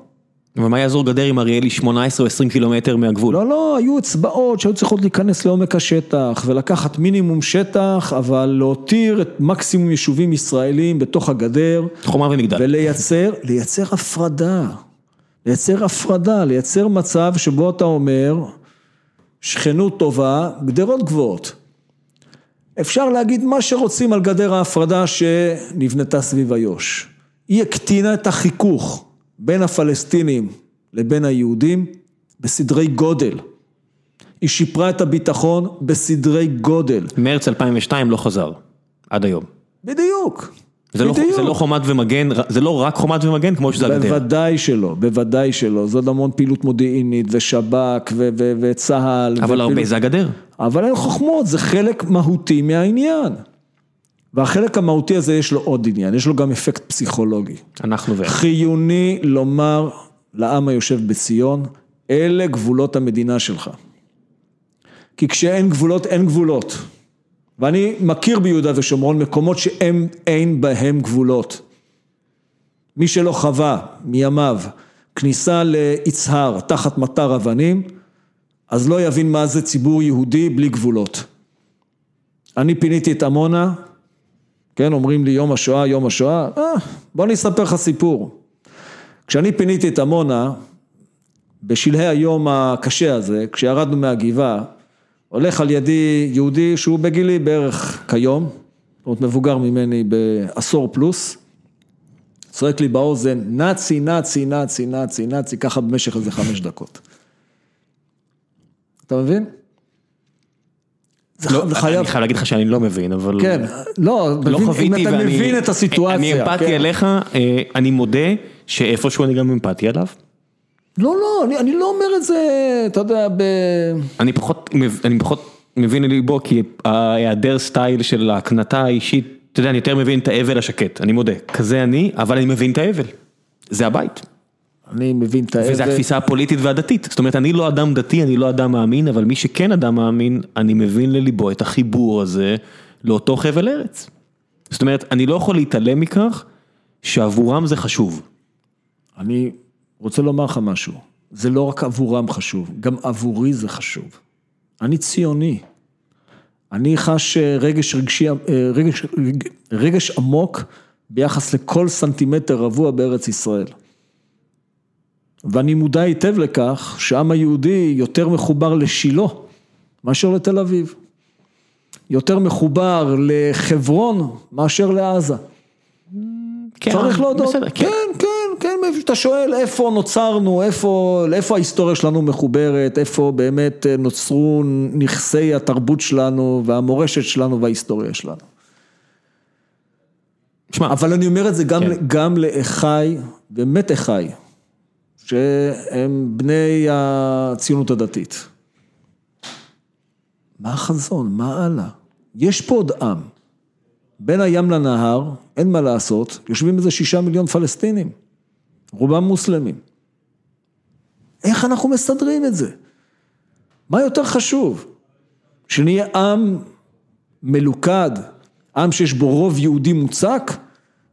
ומה יעזור גדר עם אריאלי 18 או 20 קילומטר מהגבול? לא, לא, היו אצבעות שהיו צריכות להיכנס לעומק השטח ולקחת מינימום שטח, אבל להותיר את מקסימום יישובים ישראלים בתוך הגדר. חומה ומגדל. ולייצר, לייצר הפרדה. לייצר הפרדה, לייצר מצב שבו אתה אומר, שכנות טובה, גדרות גבוהות. אפשר להגיד מה שרוצים על גדר ההפרדה שנבנתה סביב איו"ש. היא הקטינה את החיכוך בין הפלסטינים לבין היהודים בסדרי גודל. היא שיפרה את הביטחון בסדרי גודל. מרץ 2002 לא חזר, עד היום. בדיוק. זה לא, זה לא חומת ומגן, זה לא רק חומת ומגן כמו שזה הגדר. בוודאי שלא, בוודאי שלא, זאת המון פעילות מודיעינית ושב"כ ו- ו- וצה"ל. אבל ופעיל... הרבה זה הגדר. אבל אין חוכמות, זה חלק מהותי מהעניין. והחלק המהותי הזה יש לו עוד עניין, יש לו גם אפקט פסיכולוגי. אנחנו ואיך. חיוני לומר לעם היושב בציון, אלה גבולות המדינה שלך. כי כשאין גבולות, אין גבולות. ואני מכיר ביהודה ושומרון מקומות שאין בהם גבולות. מי שלא חווה מימיו כניסה ליצהר תחת מטר אבנים, אז לא יבין מה זה ציבור יהודי בלי גבולות. אני פיניתי את עמונה, כן, אומרים לי יום השואה, יום השואה, אה, בוא אני אספר לך סיפור. כשאני פיניתי את עמונה, בשלהי היום הקשה הזה, כשירדנו מהגבעה, הולך על ידי יהודי שהוא בגילי בערך כיום, זאת אומרת מבוגר ממני בעשור פלוס, צועק לי באוזן, נאצי, נאצי, נאצי, נאצי, נאצי, ככה במשך איזה חמש דקות. אתה מבין? לא, אני חייב להגיד לך שאני לא מבין, אבל... כן, לא, לא מבין, אם אתה מבין את הסיטואציה. אני אמפתי כן. אליך, אה, אני מודה שאיפשהו אני גם אמפתי עליו. לא, לא, אני, אני לא אומר את זה, אתה יודע, ב... אני פחות, אני פחות מבין לליבו, כי ההיעדר סטייל של ההקנטה האישית, אתה יודע, אני יותר מבין את האבל השקט, אני מודה. כזה אני, אבל אני מבין את האבל. זה הבית. אני מבין את האבל. וזה התפיסה הפוליטית והדתית. זאת אומרת, אני לא אדם דתי, אני לא אדם מאמין, אבל מי שכן אדם מאמין, אני מבין לליבו את החיבור הזה לאותו חבל ארץ. זאת אומרת, אני לא יכול להתעלם מכך שעבורם זה חשוב. אני רוצה לומר לך משהו, זה לא רק עבורם חשוב, גם עבורי זה חשוב. אני ציוני. אני חש רגש רגשי, רגש, רגש עמוק ביחס לכל סנטימטר רבוע בארץ ישראל. ואני מודע היטב לכך שהעם היהודי יותר מחובר לשילה מאשר לתל אביב. יותר מחובר לחברון מאשר לעזה. כן, צריך להודות. בסדר, כן, כן, כן, כן, אתה שואל איפה נוצרנו, איפה, לאיפה ההיסטוריה שלנו מחוברת, איפה באמת נוצרו נכסי התרבות שלנו והמורשת שלנו וההיסטוריה שלנו. שמה, אבל אני אומר את זה גם, כן. גם לאחיי, באמת אחיי, שהם בני הציונות הדתית. מה החזון? מה הלאה? יש פה עוד עם. בין הים לנהר, אין מה לעשות, יושבים איזה שישה מיליון פלסטינים, רובם מוסלמים. איך אנחנו מסדרים את זה? מה יותר חשוב? שנהיה עם מלוכד, עם שיש בו רוב יהודי מוצק,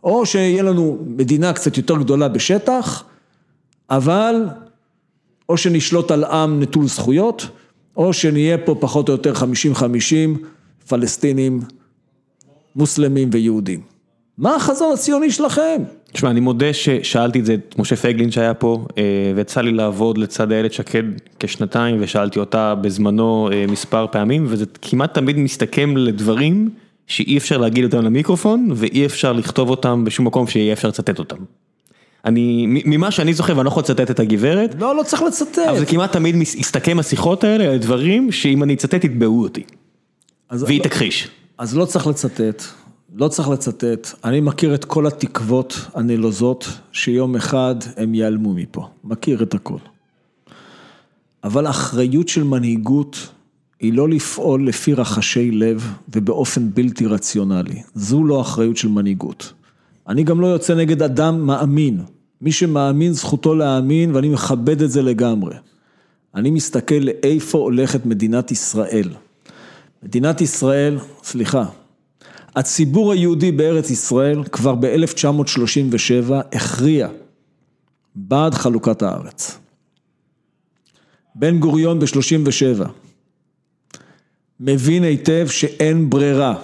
או שיהיה לנו מדינה קצת יותר גדולה בשטח, אבל או שנשלוט על עם נטול זכויות, או שנהיה פה פחות או יותר 50-50 פלסטינים, מוסלמים ויהודים. מה החזון הציוני שלכם? תשמע, אני מודה ששאלתי את זה את משה פייגלין שהיה פה, אה, ויצא לי לעבוד לצד איילת שקד כשנתיים, ושאלתי אותה בזמנו אה, מספר פעמים, וזה כמעט תמיד מסתכם לדברים שאי אפשר להגיד אותם למיקרופון, ואי אפשר לכתוב אותם בשום מקום שיהיה אפשר לצטט אותם. אני, ממה שאני זוכר, ואני לא יכול לצטט את הגברת. לא, לא צריך לצטט. אבל זה כמעט תמיד מסתכם השיחות האלה דברים שאם אני אצטט יתבעו אותי. והיא לא, תכחיש. אז לא צריך לצטט, לא צריך לצטט. אני מכיר את כל התקוות הנלוזות שיום אחד הם ייעלמו מפה. מכיר את הכל. אבל אחריות של מנהיגות היא לא לפעול לפי רחשי לב ובאופן בלתי רציונלי. זו לא אחריות של מנהיגות. אני גם לא יוצא נגד אדם מאמין. מי שמאמין זכותו להאמין ואני מכבד את זה לגמרי. אני מסתכל לאיפה הולכת מדינת ישראל. מדינת ישראל, סליחה, הציבור היהודי בארץ ישראל כבר ב-1937 הכריע בעד חלוקת הארץ. בן גוריון ב-37 מבין היטב שאין ברירה,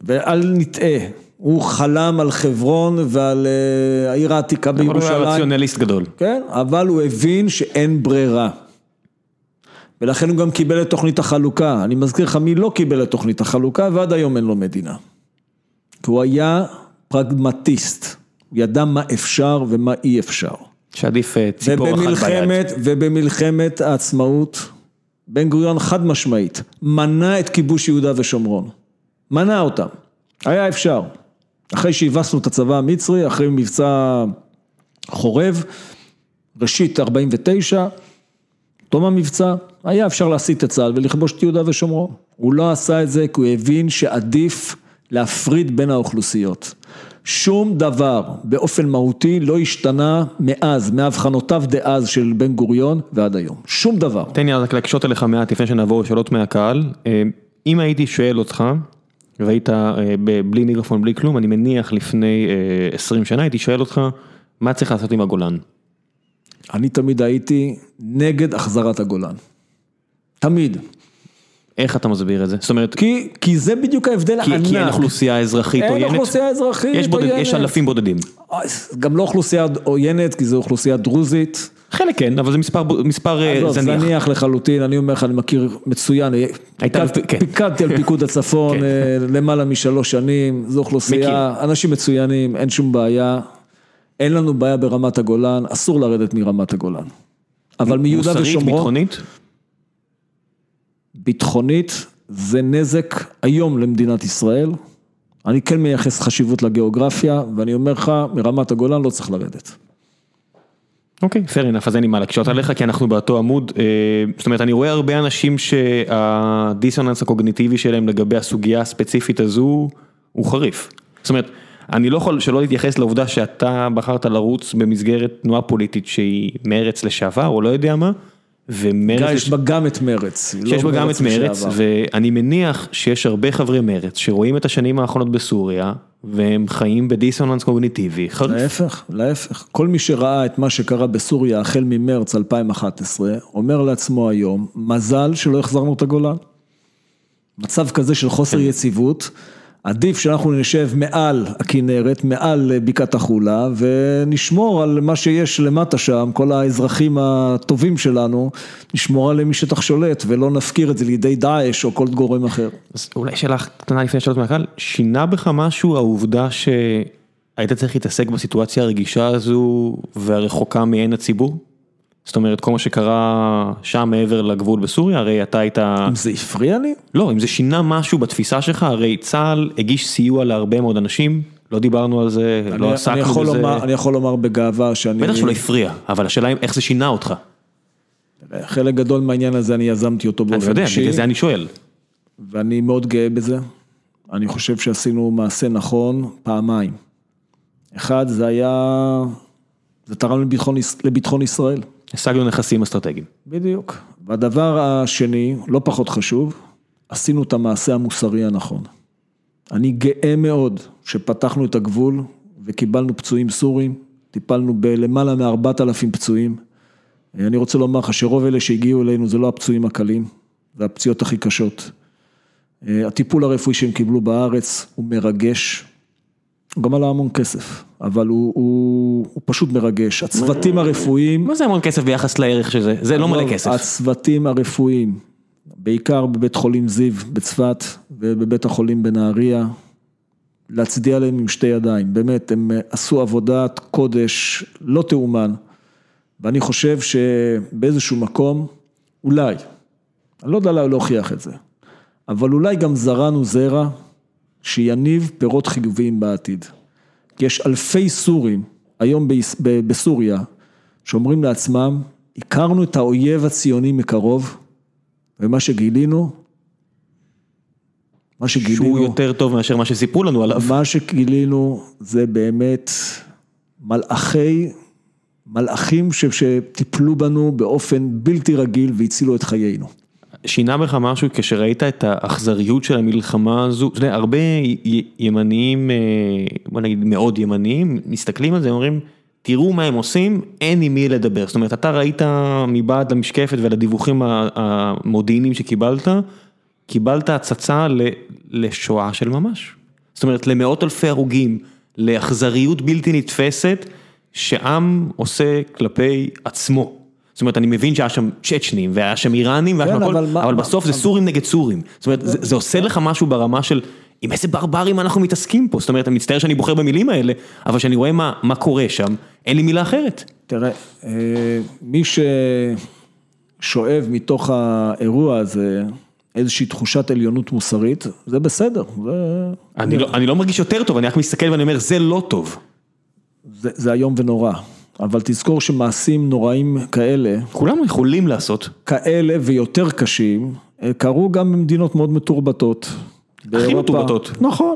ואל נטעה, הוא חלם על חברון ועל אה, העיר העתיקה אבל הוא היה בירושלים. רציונליסט גדול. כן, אבל הוא הבין שאין ברירה. ולכן הוא גם קיבל את תוכנית החלוקה. אני מזכיר לך מי לא קיבל את תוכנית החלוקה ועד היום אין לו מדינה. כי הוא היה פרגמטיסט, הוא ידע מה אפשר ומה אי אפשר. שעדיף אה, ציפור אחת ביד. ובמלחמת העצמאות, בן גוריון חד משמעית, מנע את כיבוש יהודה ושומרון. מנע אותם. היה אפשר. אחרי שהבסנו את הצבא המצרי, אחרי מבצע חורב, ראשית 49, תום המבצע, היה אפשר להסיט את צה"ל ולכבוש את יהודה ושומרון. הוא לא עשה את זה כי הוא הבין שעדיף להפריד בין האוכלוסיות. שום דבר באופן מהותי לא השתנה מאז, מאבחנותיו דאז של בן גוריון ועד היום. שום דבר. תן לי רק להקשות עליך מעט לפני שנעבור לשאלות מהקהל. אה, אם הייתי שואל אותך, והיית אה, בלי מיקרופון, בלי כלום, אני מניח לפני אה, 20 שנה, הייתי שואל אותך, מה צריך לעשות עם הגולן? אני תמיד הייתי נגד החזרת הגולן. תמיד. איך אתה מסביר את זה? זאת אומרת, כי, כי זה בדיוק ההבדל כי, הענק. כי אין אוכלוסייה אזרחית אין עוינת? אוכלוסייה אזרחית יש, בודד, יש עוינת. אלפים בודדים. גם לא אוכלוסייה עוינת, כי זו אוכלוסייה דרוזית. חלק כן, אבל זה מספר, מספר אה, עזוב, זניח. זניח לחלוטין, אני אומר לך, אני מכיר מצוין, הייתה- פיקד- כן. פיקדתי על פיקוד הצפון כן. אה, למעלה משלוש שנים, זו אוכלוסייה, אנשים מצוינים, אין שום בעיה, אין לנו בעיה ברמת הגולן, אסור לרדת מרמת הגולן. אבל מיהודה מוסרית, ושומרון, ביטחונית? ביטחונית, זה נזק היום למדינת ישראל. אני כן מייחס חשיבות לגיאוגרפיה, ואני אומר לך, מרמת הגולן לא צריך לרדת. אוקיי, fair enough, אז אין לי מה להקשות עליך, כי אנחנו באותו עמוד, אה, זאת אומרת, אני רואה הרבה אנשים שהדיסוננס הקוגניטיבי שלהם לגבי הסוגיה הספציפית הזו, הוא חריף. זאת אומרת, אני לא יכול שלא להתייחס לעובדה שאתה בחרת לרוץ במסגרת תנועה פוליטית שהיא מרץ לשעבר, או לא יודע מה, גיא, יש בה גם את מרץ. לא שיש בה גם את מרץ. ואני מניח שיש הרבה חברי מרץ שרואים את השנים האחרונות בסוריה, והם חיים בדיסוננס קוגניטיבי חריף. להפך, להפך. כל מי שראה את מה שקרה בסוריה החל ממרץ 2011, אומר לעצמו היום, מזל שלא החזרנו את הגולן. מצב כזה של חוסר כן. יציבות, עדיף שאנחנו נשב מעל הכנרת, מעל בקעת החולה, ונשמור על מה שיש למטה שם, כל האזרחים הטובים שלנו, נשמור עליהם משטח שולט, ולא נפקיר את זה לידי דאעש או כל גורם אחר. אז אולי שאלה קטנה לפני שאלות מהקהל, שינה בך משהו העובדה שהיית צריך להתעסק בסיטואציה הרגישה הזו והרחוקה מעין הציבור? זאת אומרת, כל מה שקרה שם מעבר לגבול בסוריה, הרי אתה היית... אם זה הפריע לי? לא, אם זה שינה משהו בתפיסה שלך, הרי צה"ל הגיש סיוע להרבה מאוד אנשים, לא דיברנו על זה, אני- לא אני עסקנו יכול בזה. לומר- אני יכול לומר בגאווה שאני... בטח שלא הפריע, אבל השאלה היא איך זה שינה אותך. חלק גדול מהעניין הזה אני יזמתי אותו אני באופן יודע, אישי, בגלל זה אני שואל. ואני מאוד גאה בזה. אני חושב שעשינו מעשה נכון פעמיים. אחד, זה היה, זה תרם לביטחון, לביטחון ישראל. השגנו נכסים אסטרטגיים. בדיוק. והדבר השני, לא פחות חשוב, עשינו את המעשה המוסרי הנכון. אני גאה מאוד שפתחנו את הגבול וקיבלנו פצועים סורים, טיפלנו בלמעלה מארבעת אלפים פצועים. אני רוצה לומר לך שרוב אלה שהגיעו אלינו זה לא הפצועים הקלים, זה הפציעות הכי קשות. הטיפול הרפואי שהם קיבלו בארץ הוא מרגש, גם עלה המון כסף, אבל הוא, הוא, הוא פשוט מרגש. הצוותים הרפואיים, מה זה המון כסף ביחס לערך של זה? זה לא מלא כסף. הצוותים הרפואיים, בעיקר בבית חולים זיו בצפת ובבית החולים בנהריה, להצדיע להם עם שתי ידיים, באמת, הם עשו עבודת קודש לא תאומן, ואני חושב שבאיזשהו מקום, אולי, אני לא יודע להוכיח את זה, אבל אולי גם זרענו זרע שיניב פירות חיוביים בעתיד. כי יש אלפי סורים היום בסוריה שאומרים לעצמם, הכרנו את האויב הציוני מקרוב, ומה שגילינו, מה שהוא שגילינו, יותר טוב מאשר מה שסיפרו לנו עליו. מה שגילינו זה באמת מלאכי, מלאכים שטיפלו בנו באופן בלתי רגיל והצילו את חיינו. שינה בך משהו כשראית את האכזריות של המלחמה הזו, אתה יודע, הרבה ימניים, אה, בוא נגיד מאוד ימניים, מסתכלים על זה ואומרים, תראו מה הם עושים, אין עם מי לדבר. זאת אומרת, אתה ראית מבעד למשקפת ולדיווחים המודיעיניים שקיבלת, קיבלת הצצה לשואה של ממש. זאת אומרת, למאות אלפי הרוגים, לאכזריות בלתי נתפסת, שעם עושה כלפי עצמו. זאת אומרת, אני מבין שהיה שם צ'צ'נים, והיה שם איראנים, והיה כן, שם הכל, אבל מה- בסוף זה סורים נגד סורים. זאת אומרת, זה זה עושה לך משהו ברמה של, עם איזה ברברים אנחנו מתעסקים פה. זאת אומרת, אני מצטער שאני בוחר במילים האלה, אבל כשאני רואה מה מה קורה שם, אין לי מילה אחרת. תראה, אה, מי ששואב מתוך האירוע הזה איזושהי תחושת עליונות מוסרית, זה בסדר, זה, אני לא, אני לא מרגיש יותר טוב, אני רק מסתכל ואני אומר, זה לא טוב. זה, זה איום ונורא. אבל תזכור שמעשים נוראים כאלה, כולם יכולים לעשות. כאלה ויותר קשים, אה, קרו גם במדינות מאוד מתורבתות. באירופה. מתורבתות. נכון.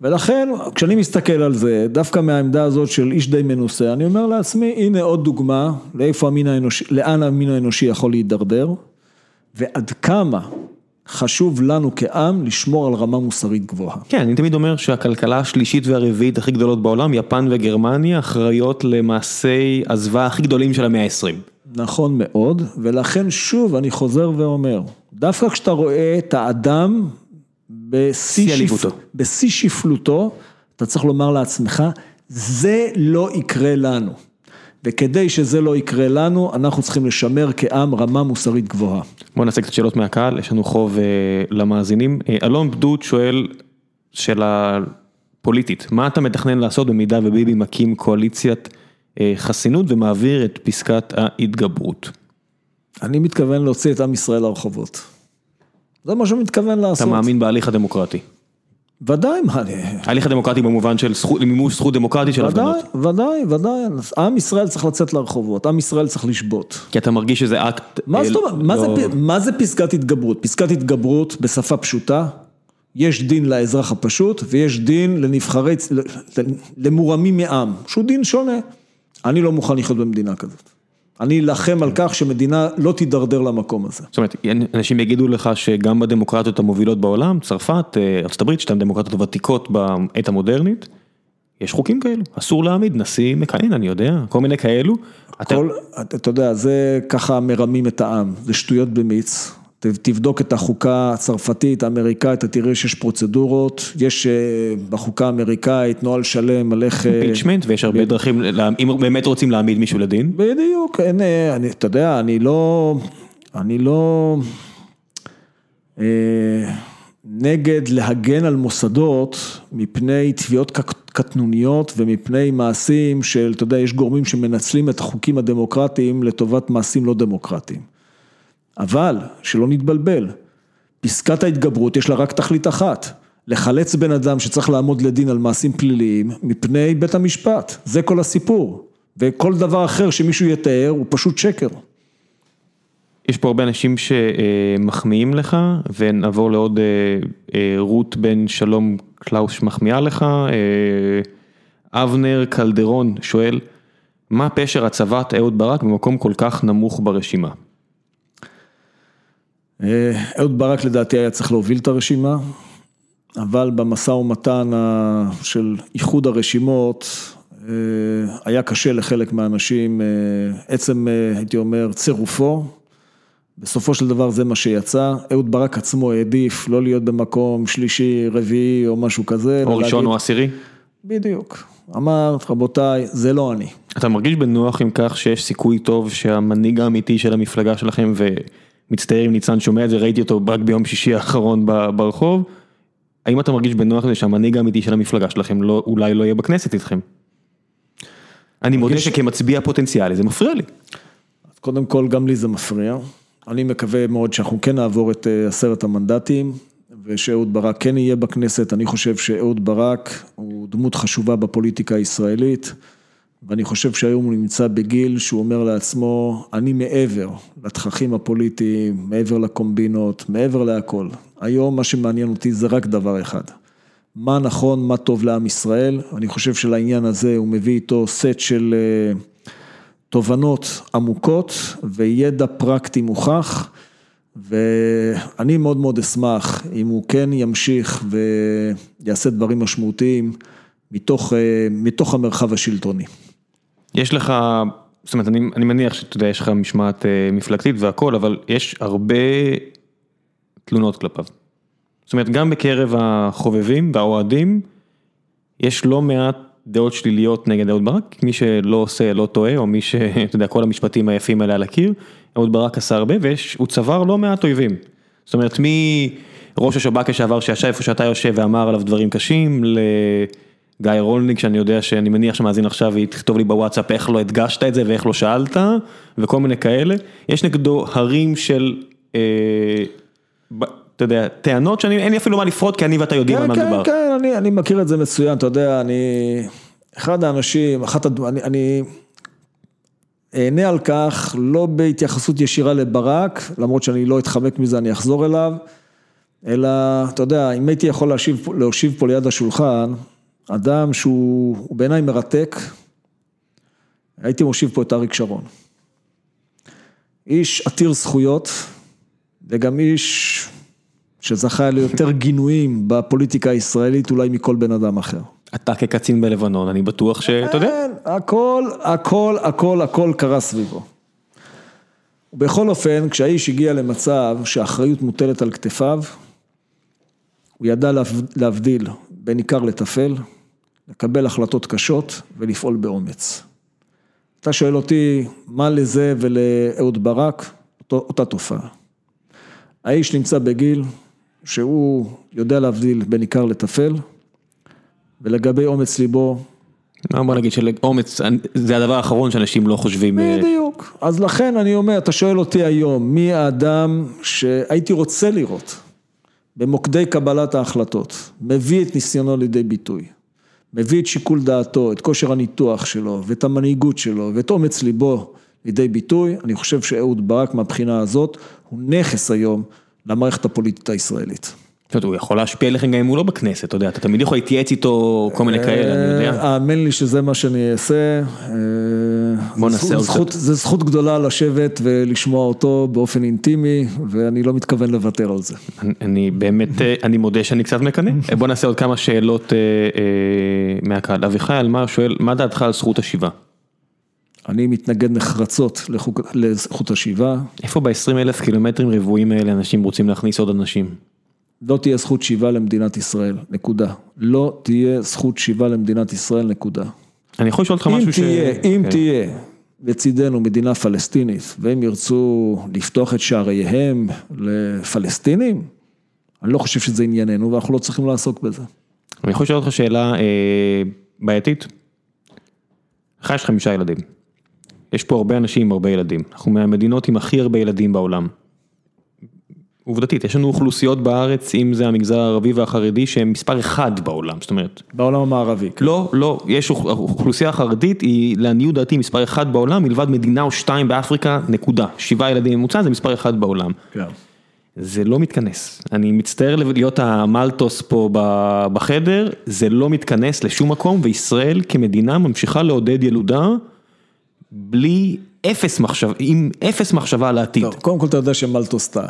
ולכן, כשאני מסתכל על זה, דווקא מהעמדה הזאת של איש די מנוסה, אני אומר לעצמי, הנה עוד דוגמה לאיפה המין האנושי, לאן המין האנושי יכול להידרדר, ועד כמה חשוב לנו כעם לשמור על רמה מוסרית גבוהה. כן, אני תמיד אומר שהכלכלה השלישית והרביעית הכי גדולות בעולם, יפן וגרמניה, אחראיות למעשי הזוועה הכי גדולים של המאה ה-20. נכון מאוד, ולכן שוב אני חוזר ואומר, דווקא כשאתה רואה את האדם בשיא שיא שפ... שפלותו, אתה צריך לומר לעצמך, זה לא יקרה לנו. וכדי שזה לא יקרה לנו, אנחנו צריכים לשמר כעם רמה מוסרית גבוהה. בואו נעשה קצת שאלות מהקהל, יש לנו חוב אה, למאזינים. אה, אלון בדוד שואל, שאלה פוליטית, מה אתה מתכנן לעשות במידה וביבי מקים קואליציית אה, חסינות ומעביר את פסקת ההתגברות? אני מתכוון להוציא את עם ישראל לרחובות. זה מה שהוא מתכוון לעשות. אתה מאמין בהליך הדמוקרטי. ודאי. ההליך הדמוקרטי במובן של מימוש זכות דמוקרטית של ודאי, הפגנות. ודאי, ודאי. עם ישראל צריך לצאת לרחובות, עם ישראל צריך לשבות. כי אתה מרגיש שזה אקט... מה אה, זאת אומרת, מה זה לא- פ- מה זה פסקת התגברות? פסקת התגברות בשפה פשוטה, יש דין לאזרח הפשוט ויש דין לנבחרי, למורמים מעם, שהוא דין שונה. אני לא מוכן לחיות במדינה כזאת. אני אלחם על כך שמדינה לא תידרדר למקום הזה. זאת אומרת, אנשים יגידו לך שגם בדמוקרטיות המובילות בעולם, צרפת, אה, הברית, שתיים דמוקרטיות ותיקות בעת המודרנית, יש חוקים כאלו, אסור להעמיד נשיא מכהן, אני יודע, כל מיני כאלו. אתה- כל, אתה יודע, זה ככה מרמים את העם, זה שטויות במיץ. תבדוק את החוקה הצרפתית, האמריקאית, אתה תראה שיש פרוצדורות, יש אה, בחוקה האמריקאית נוהל שלם על איך... אה, פיצ'מנט, ויש הרבה דרכים, אם באמת רוצים להעמיד מישהו לדין, בדיוק, אין, אה, אני, אתה יודע, אני לא, אני לא אה, נגד להגן על מוסדות מפני תביעות קטנוניות ומפני מעשים של, אתה יודע, יש גורמים שמנצלים את החוקים הדמוקרטיים לטובת מעשים לא דמוקרטיים. אבל, שלא נתבלבל, פסקת ההתגברות יש לה רק תכלית אחת, לחלץ בן אדם שצריך לעמוד לדין על מעשים פליליים מפני בית המשפט, זה כל הסיפור. וכל דבר אחר שמישהו יתאר הוא פשוט שקר. יש פה הרבה אנשים שמחמיאים לך, ונעבור לעוד אה, אה, רות בן שלום קלאוס שמחמיאה לך, אה, אבנר קלדרון שואל, מה פשר הצבת אהוד ברק במקום כל כך נמוך ברשימה? אה, אהוד ברק לדעתי היה צריך להוביל את הרשימה, אבל במשא ומתן של איחוד הרשימות, אה, היה קשה לחלק מהאנשים, אה, עצם, הייתי אומר, צירופו. בסופו של דבר זה מה שיצא, אהוד ברק עצמו העדיף לא להיות במקום שלישי, רביעי או משהו כזה. או ראשון או עשירי? בדיוק. אמר, רבותיי, זה לא אני. אתה מרגיש בנוח עם כך שיש סיכוי טוב שהמנהיג האמיתי של המפלגה שלכם, ומצטער אם ניצן שומע את זה, ראיתי אותו רק ביום שישי האחרון ברחוב, האם אתה מרגיש בנוח לזה שהמנהיג האמיתי של המפלגה שלכם לא, אולי לא יהיה בכנסת איתכם? אני מודה שכמצביע פוטנציאלי זה מפריע לי. אז קודם כל, גם לי זה מפריע. אני מקווה מאוד שאנחנו כן נעבור את אה, עשרת המנדטים, ושאהוד ברק כן יהיה בכנסת. אני חושב שאהוד ברק הוא דמות חשובה בפוליטיקה הישראלית, ואני חושב שהיום הוא נמצא בגיל שהוא אומר לעצמו, אני מעבר לתככים הפוליטיים, מעבר לקומבינות, מעבר להכל. היום מה שמעניין אותי זה רק דבר אחד. מה נכון, מה טוב לעם ישראל, אני חושב שלעניין הזה הוא מביא איתו סט של אה, תובנות עמוקות וידע פרקטי מוכח, ואני מאוד מאוד אשמח אם הוא כן ימשיך ויעשה דברים משמעותיים מתוך, אה, מתוך המרחב השלטוני. יש לך, זאת אומרת, אני, אני מניח שאתה יודע, יש לך משמעת אה, מפלגתית והכל, אבל יש הרבה תלונות כלפיו. זאת אומרת, גם בקרב החובבים והאוהדים, יש לא מעט דעות שליליות נגד אהוד ברק, מי שלא עושה לא טועה, או מי ש... אתה יודע, כל המשפטים היפים האלה על הקיר, אהוד ברק עשה הרבה, והוא צבר לא מעט אויבים. זאת אומרת, מראש השב"כ לשעבר שישב איפה שאתה יושב ואמר עליו דברים קשים, לגיא רולניק, שאני יודע שאני מניח שמאזין עכשיו והיא תכתוב לי בוואטסאפ איך לא הדגשת את זה ואיך לא שאלת, וכל מיני כאלה. יש נגדו הרים של... אה, אתה יודע, טענות שאין לי אפילו מה לפרוט, כי אני ואתה יודעים על מה מדובר. כן, כן, אני, אני מכיר את זה מצוין, אתה יודע, אני, אחד האנשים, אחת, אני, אני אענה על כך, לא בהתייחסות ישירה לברק, למרות שאני לא אתחמק מזה, אני אחזור אליו, אלא, אתה יודע, אם הייתי יכול להשיב, להושיב פה ליד השולחן, אדם שהוא בעיניי מרתק, הייתי מושיב פה את אריק שרון. איש עתיר זכויות, וגם איש שזכה ליותר גינויים בפוליטיקה הישראלית אולי מכל בן אדם אחר. אתה כקצין בלבנון, אני בטוח שאתה יודע. כן, הכל, הכל, הכל, הכל קרה סביבו. בכל אופן, כשהאיש הגיע למצב שהאחריות מוטלת על כתפיו, הוא ידע להבדיל בין עיקר לטפל, לקבל החלטות קשות ולפעול באומץ. אתה שואל אותי, מה לזה ולאהוד ברק? אותה תופעה. האיש נמצא בגיל שהוא יודע להבדיל בין עיקר לטפל, ולגבי אומץ ליבו. בוא נגיד שאומץ זה הדבר האחרון שאנשים לא חושבים. אה, בדיוק, אז לכן אני אומר, אתה שואל אותי היום, מי האדם שהייתי רוצה לראות במוקדי קבלת ההחלטות, מביא את ניסיונו לידי ביטוי, מביא את שיקול דעתו, את כושר הניתוח שלו, ואת המנהיגות שלו, ואת אומץ ליבו לידי ביטוי, אני חושב שאהוד ברק מהבחינה הזאת הוא נכס היום. למערכת הפוליטית הישראלית. הוא יכול להשפיע עליכם גם אם הוא לא בכנסת, אתה יודע, אתה תמיד יכול להתייעץ איתו כל מיני כאלה, אני יודע. האמן לי שזה מה שאני אעשה. בוא נעשה עוד קצת. זה זכות גדולה לשבת ולשמוע אותו באופן אינטימי, ואני לא מתכוון לוותר על זה. אני באמת, אני מודה שאני קצת מקנא. בוא נעשה עוד כמה שאלות מהקהל. אביחי אלמר שואל, מה דעתך על זכות השיבה? אני מתנגד נחרצות לזכות השיבה. איפה ב-20 אלף קילומטרים רבועים האלה אנשים רוצים להכניס עוד אנשים? לא תהיה זכות שיבה למדינת ישראל, נקודה. לא תהיה זכות שיבה למדינת ישראל, נקודה. אני יכול לשאול אותך משהו ש... אם כן. תהיה לצידנו מדינה פלסטינית, והם ירצו לפתוח את שעריהם לפלסטינים, אני לא חושב שזה ענייננו, ואנחנו לא צריכים לעסוק בזה. אני יכול לשאול אותך שאלה אה, בעייתית? לך יש חמישה ילדים. יש פה הרבה אנשים עם הרבה ילדים, אנחנו מהמדינות עם הכי הרבה ילדים בעולם. עובדתית, יש לנו אוכלוסיות בארץ, אם זה המגזר הערבי והחרדי, שהם מספר אחד בעולם, זאת אומרת. בעולם המערבי. כן. לא, לא, יש אוכלוסייה חרדית, היא לעניות דעתי מספר אחד בעולם, מלבד מדינה או שתיים באפריקה, נקודה. שבעה ילדים ממוצע זה מספר אחד בעולם. כן. זה לא מתכנס. אני מצטער להיות המלטוס פה בחדר, זה לא מתכנס לשום מקום, וישראל כמדינה ממשיכה לעודד ילודה. בלי אפס מחשבה, עם אפס מחשבה על העתיד. טוב, קודם כל אתה יודע שמלטוס טעה.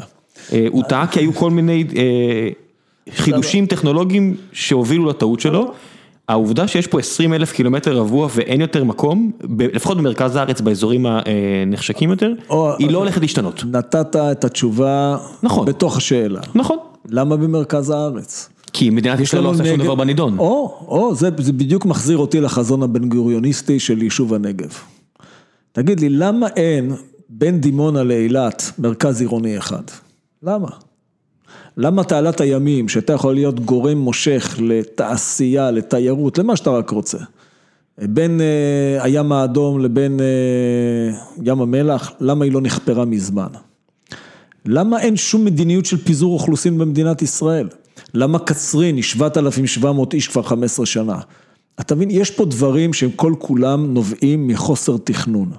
אה, הוא טעה כי היו כל מיני אה, חידושים טכנולוגיים שהובילו לטעות שלו. העובדה שיש פה 20 אלף קילומטר רבוע ואין יותר מקום, לפחות במרכז הארץ, באזורים הנחשקים יותר, היא לא הולכת להשתנות. נתת את התשובה נכון. בתוך השאלה. נכון. למה במרכז הארץ? כי מדינת ישראל לא עושה שום דבר בנידון. או, או, זה, זה בדיוק מחזיר אותי לחזון הבן גוריוניסטי של יישוב הנגב. תגיד לי, למה אין בין דימונה לאילת מרכז עירוני אחד? למה? למה תעלת הימים, שאתה יכול להיות גורם מושך לתעשייה, לתיירות, למה שאתה רק רוצה, בין אה, הים האדום לבין אה, ים המלח, למה היא לא נחפרה מזמן? למה אין שום מדיניות של פיזור אוכלוסין במדינת ישראל? למה קצרין היא 7,700 איש כבר 15 שנה? אתה מבין, יש פה דברים שהם כל כולם נובעים מחוסר תכנון.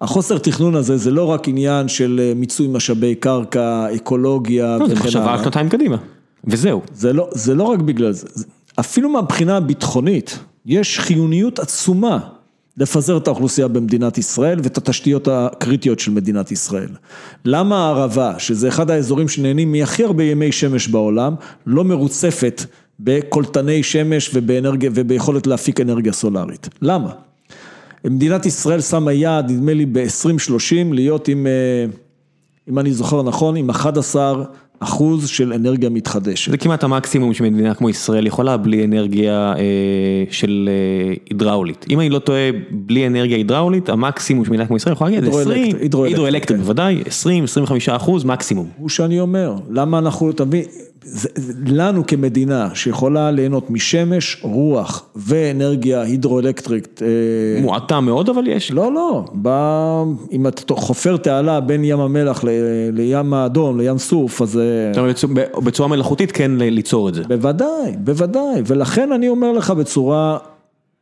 החוסר תכנון הזה זה לא רק עניין של אה, מיצוי משאבי קרקע, אקולוגיה וכן הלאה. זה מחשבה על שנתיים קדימה, וזהו. זה לא, זה לא רק בגלל זה, אפילו מהבחינה הביטחונית, יש חיוניות עצומה לפזר את האוכלוסייה במדינת ישראל ואת התשתיות הקריטיות של מדינת ישראל. למה הערבה, שזה אחד האזורים שנהנים מהכי הרבה ימי שמש בעולם, לא מרוצפת בקולטני שמש ובאנרגיה, וביכולת להפיק אנרגיה סולארית? למה? מדינת ישראל שמה יעד, נדמה לי ב-2030, להיות עם, אה, אם אני זוכר נכון, עם 11 אחוז של אנרגיה מתחדשת. זה כמעט המקסימום שמדינה כמו ישראל יכולה בלי אנרגיה אה, של אה, הידראולית. אם אני לא טועה, בלי אנרגיה הידראולית, המקסימום שמדינה כמו ישראל יכולה להגיד, הידרואלקטרית, 20, הידרואלקטרית, הידרואלקטרית כן. בוודאי, 20-25 אחוז מקסימום. הוא שאני אומר, למה אנחנו, אתה מבין, זה- זה- לנו כמדינה שיכולה ליהנות משמש, רוח ואנרגיה הידרואלקטרית, אה, מועטה מאוד אבל יש. לא, לא, ב... אם אתה חופר תעלה בין ים המלח ל... לים האדום, לים סוף, אז... אה, בצורה- מלאכותית כן ליצור את זה. בוודאי, בוודאי, ולכן אני אומר לך בצורה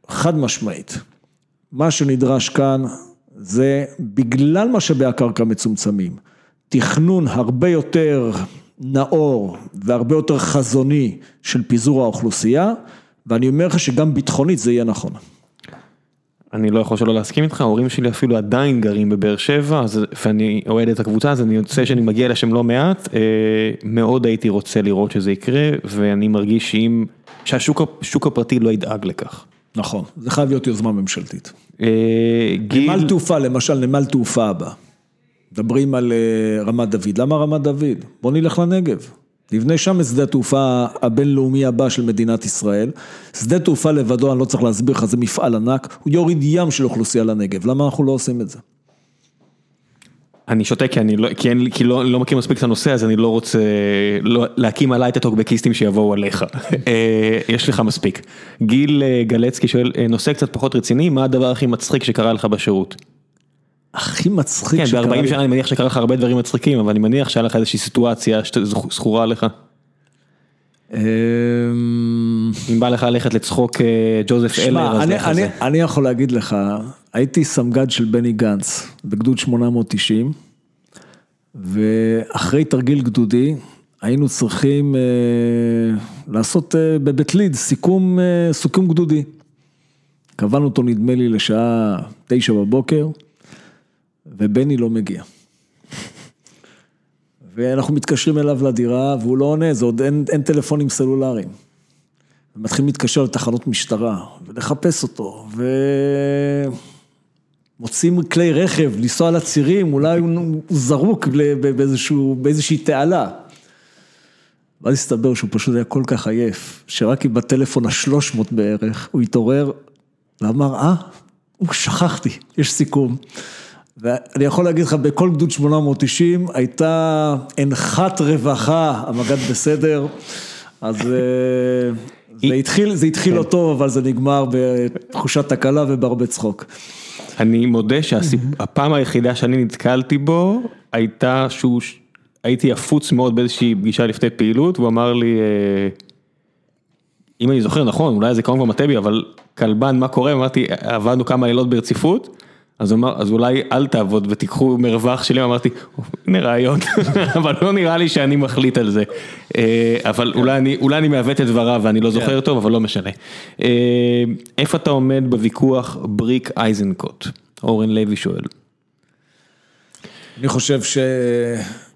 חד משמעית, מה שנדרש כאן זה בגלל משאבי הקרקע מצומצמים, תכנון הרבה יותר נאור והרבה יותר חזוני של פיזור האוכלוסייה, ואני אומר לך שגם ביטחונית זה יהיה נכון. אני לא יכול שלא להסכים איתך, ההורים שלי אפילו עדיין גרים בבאר שבע, אז, ואני אוהד את הקבוצה, אז אני יוצא שאני מגיע לשם לא מעט, אה, מאוד הייתי רוצה לראות שזה יקרה, ואני מרגיש שאם, שהשוק הפרטי לא ידאג לכך. נכון, זה חייב להיות יוזמה ממשלתית. אה, גיל, נמל תעופה, למשל נמל תעופה הבא. מדברים על אה, רמת דוד, למה רמת דוד? בוא נלך לנגב. נבנה שם את שדה התעופה הבינלאומי הבא של מדינת ישראל. שדה תעופה לבדו, אני לא צריך להסביר לך, זה מפעל ענק, הוא יוריד ים של אוכלוסייה לנגב, למה אנחנו לא עושים את זה? אני שותק כי אני לא, כי אין כי לא, לא מכיר מספיק את הנושא, אז אני לא רוצה לא, להקים עליי את הטוקבקיסטים שיבואו עליך. אה, יש לך מספיק. גיל אה, גלצקי שואל, נושא קצת פחות רציני, מה הדבר הכי מצחיק שקרה לך בשירות? הכי מצחיק כן, שקרה ב-40 לי. שנה אני מניח שקרה לך הרבה דברים מצחיקים, אבל אני מניח שהיה לך איזושהי סיטואציה שזכורה לך. אמ, אם בא לך ללכת לצחוק אה, ג'וזף הלר, אז אני, לך אני, זה. אני יכול להגיד לך, הייתי סמג"ד של בני גנץ בגדוד 890, ואחרי תרגיל גדודי, היינו צריכים אה, לעשות אה, בבית ליד סיכום, אה, סיכום גדודי. קבענו אותו נדמה לי לשעה תשע בבוקר, ובני לא מגיע. ואנחנו מתקשרים אליו לדירה, והוא לא עונה, זה עוד אין, אין טלפונים סלולריים. ומתחילים להתקשר לתחנות משטרה, ולחפש אותו, ומוצאים כלי רכב, לנסוע לצירים, אולי הוא זרוק באיזשהו, באיזושהי תעלה. ואז הסתבר שהוא פשוט היה כל כך עייף, שרק עם בטלפון השלוש מאות בערך, הוא התעורר ואמר, אה, שכחתי, יש סיכום. ואני יכול להגיד לך, בכל גדוד 890 הייתה אנחת רווחה, המג"ד בסדר, אז אה, זה התחיל, זה התחיל לא טוב, אבל זה נגמר בתחושת תקלה ובהרבה צחוק. אני מודה שהפעם היחידה שאני נתקלתי בו, הייתה שהוא, הייתי עפוץ מאוד באיזושהי פגישה לפני פעילות, והוא אמר לי, אה, אם אני זוכר נכון, אולי זה קרוב במטה בי, אבל כלבן, מה קורה? אמרתי, עבדנו כמה לילות ברציפות. אז הוא אמר, אז אולי אל תעבוד ותיקחו מרווח שלי, אמרתי, הנה רעיון, אבל לא נראה לי שאני מחליט על זה. אה, אבל אולי אני, אולי אני מעוות את דבריו ואני לא זוכר טוב, אבל לא משנה. אה, איפה אתה עומד בוויכוח בריק אייזנקוט? אורן לוי שואל. אני חושב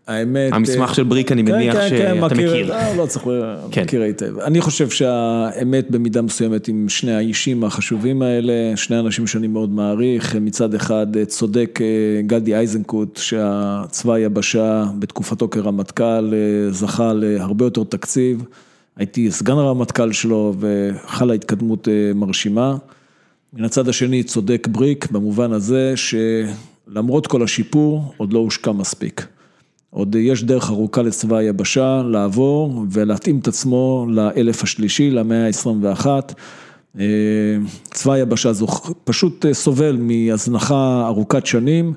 שהאמת... המסמך של בריק אני כן, מניח כן, כן, שאתה מכיר, מכיר. אה, לא צריך, כן. מכיר היטב. אני חושב שהאמת במידה מסוימת עם שני האישים החשובים האלה, שני אנשים שאני מאוד מעריך, מצד אחד צודק אה, גדי איזנקוט, שהצבא היבשה בתקופתו כרמטכ"ל אה, זכה להרבה יותר תקציב, הייתי סגן הרמטכ"ל שלו וחלה התקדמות אה, מרשימה. מן הצד השני צודק בריק במובן הזה שלמרות כל השיפור עוד לא הושקע מספיק. עוד יש דרך ארוכה לצבא היבשה לעבור ולהתאים את עצמו לאלף השלישי, למאה ה-21. אה, צבא היבשה זו פשוט אה, סובל מהזנחה ארוכת שנים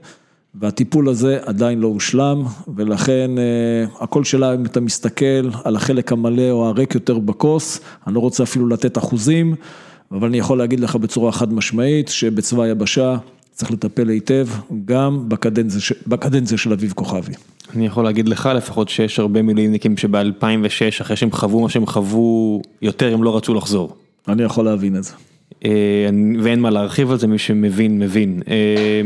והטיפול הזה עדיין לא הושלם ולכן אה, הכל שאלה אם אתה מסתכל על החלק המלא או הריק יותר בכוס, אני לא רוצה אפילו לתת אחוזים, אבל אני יכול להגיד לך בצורה חד משמעית שבצבא היבשה צריך לטפל היטב גם בקדנציה, בקדנציה של אביב כוכבי. אני יכול להגיד לך לפחות שיש הרבה מילואימניקים שב-2006, אחרי שהם חוו מה שהם חוו יותר, הם לא רצו לחזור. אני יכול להבין את זה. אה, ואין מה להרחיב על זה, מי שמבין, מבין. אה,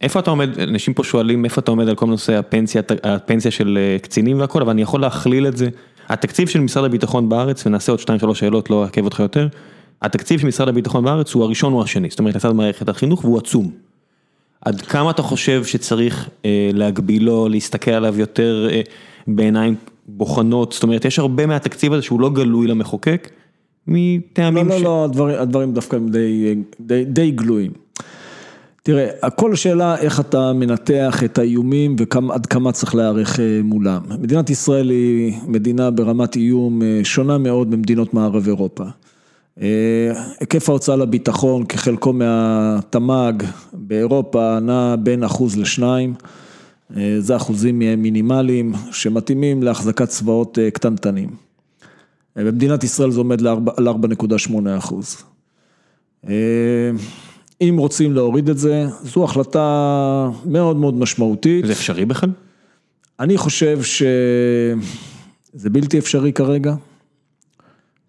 איפה אתה עומד, אנשים פה שואלים איפה אתה עומד על כל נושא הפנסיה, הפנסיה של אה, קצינים והכל, אבל אני יכול להכליל את זה. התקציב של משרד הביטחון בארץ, ונעשה עוד 2-3 שאלות, לא אעכב אותך יותר, התקציב של משרד הביטחון בארץ הוא הראשון או השני, זאת אומרת לצד מערכת החינוך והוא עצום. עד כמה אתה חושב שצריך אה, להגבילו, להסתכל עליו יותר אה, בעיניים בוחנות, זאת אומרת, יש הרבה מהתקציב הזה שהוא לא גלוי למחוקק, מטעמים לא, ש... לא, לא, הדברים, הדברים דווקא הם די, די, די גלויים. תראה, הכל שאלה איך אתה מנתח את האיומים ועד כמה צריך להיערך אה, מולם. מדינת ישראל היא מדינה ברמת איום אה, שונה מאוד ממדינות מערב אירופה. אה, היקף ההוצאה לביטחון כחלקו מהתמ"ג באירופה נע בין אחוז לשניים, זה אחוזים מינימליים שמתאימים להחזקת צבאות קטנטנים. במדינת ישראל זה עומד על 4.8 אחוז. אם רוצים להוריד את זה, זו החלטה מאוד מאוד משמעותית. זה אפשרי בכלל? אני חושב שזה בלתי אפשרי כרגע.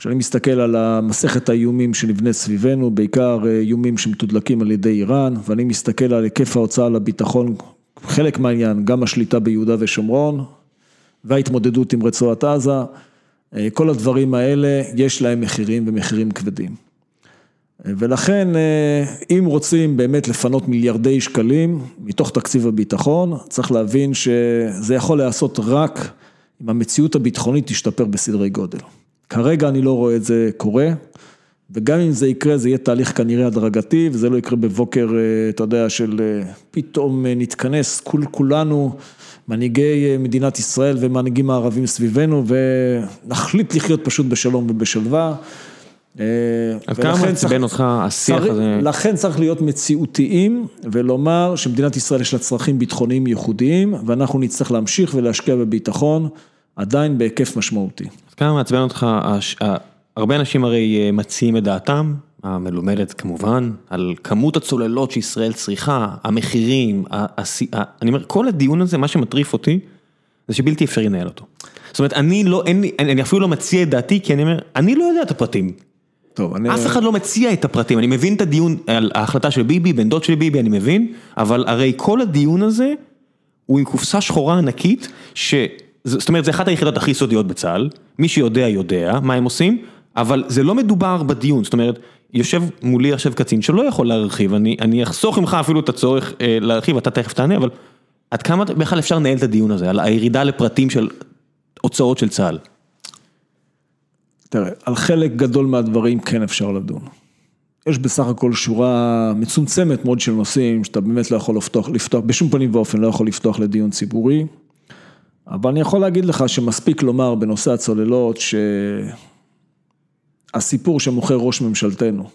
כשאני מסתכל על המסכת האיומים שנבנה סביבנו, בעיקר איומים שמתודלקים על ידי איראן, ואני מסתכל על היקף ההוצאה לביטחון, חלק מהעניין, גם השליטה ביהודה ושומרון, וההתמודדות עם רצועת עזה, כל הדברים האלה, יש להם מחירים ומחירים כבדים. ולכן אם רוצים באמת לפנות מיליארדי שקלים מתוך תקציב הביטחון, צריך להבין שזה יכול להיעשות רק אם המציאות הביטחונית תשתפר בסדרי גודל. כרגע אני לא רואה את זה קורה, וגם אם זה יקרה זה יהיה תהליך כנראה הדרגתי, וזה לא יקרה בבוקר, אתה יודע, של פתאום נתכנס כול כולנו, מנהיגי מדינת ישראל ומנהיגים הערבים סביבנו, ונחליט לחיות פשוט בשלום ובשלווה. אז כמה מעצבן אותך השיח הזה? לכן צריך להיות מציאותיים ולומר שמדינת ישראל יש לה צרכים ביטחוניים ייחודיים ואנחנו נצטרך להמשיך ולהשקיע בביטחון עדיין בהיקף משמעותי. אז כמה מעצבן אותך, הרבה אנשים הרי מציעים את דעתם, המלומדת כמובן, על כמות הצוללות שישראל צריכה, המחירים, אני אומר, כל הדיון הזה, מה שמטריף אותי, זה שבלתי אפשרי לנהל אותו. זאת אומרת, אני לא, אני אפילו לא מציע את דעתי, כי אני אומר, אני לא יודע את הפרטים. טוב, אני... אף אחד לא מציע את הפרטים, אני מבין את הדיון על ההחלטה של ביבי, בן דוד של ביבי, אני מבין, אבל הרי כל הדיון הזה הוא עם קופסה שחורה ענקית, ש... זאת אומרת, זה אחת היחידות הכי סודיות בצה"ל, מי שיודע יודע מה הם עושים, אבל זה לא מדובר בדיון, זאת אומרת, יושב מולי עכשיו קצין שלא יכול להרחיב, אני, אני אחסוך ממך אפילו את הצורך אה, להרחיב, אתה תכף תענה, אבל עד כמה בכלל אפשר לנהל את הדיון הזה, על הירידה לפרטים של הוצאות של צה"ל? תראה, על חלק גדול מהדברים כן אפשר לדון. יש בסך הכל שורה מצומצמת מאוד של נושאים שאתה באמת לא יכול לפתוח, לפתוח, בשום פנים ואופן לא יכול לפתוח לדיון ציבורי, אבל אני יכול להגיד לך שמספיק לומר בנושא הצוללות שהסיפור שמוכר ראש ממשלתנו,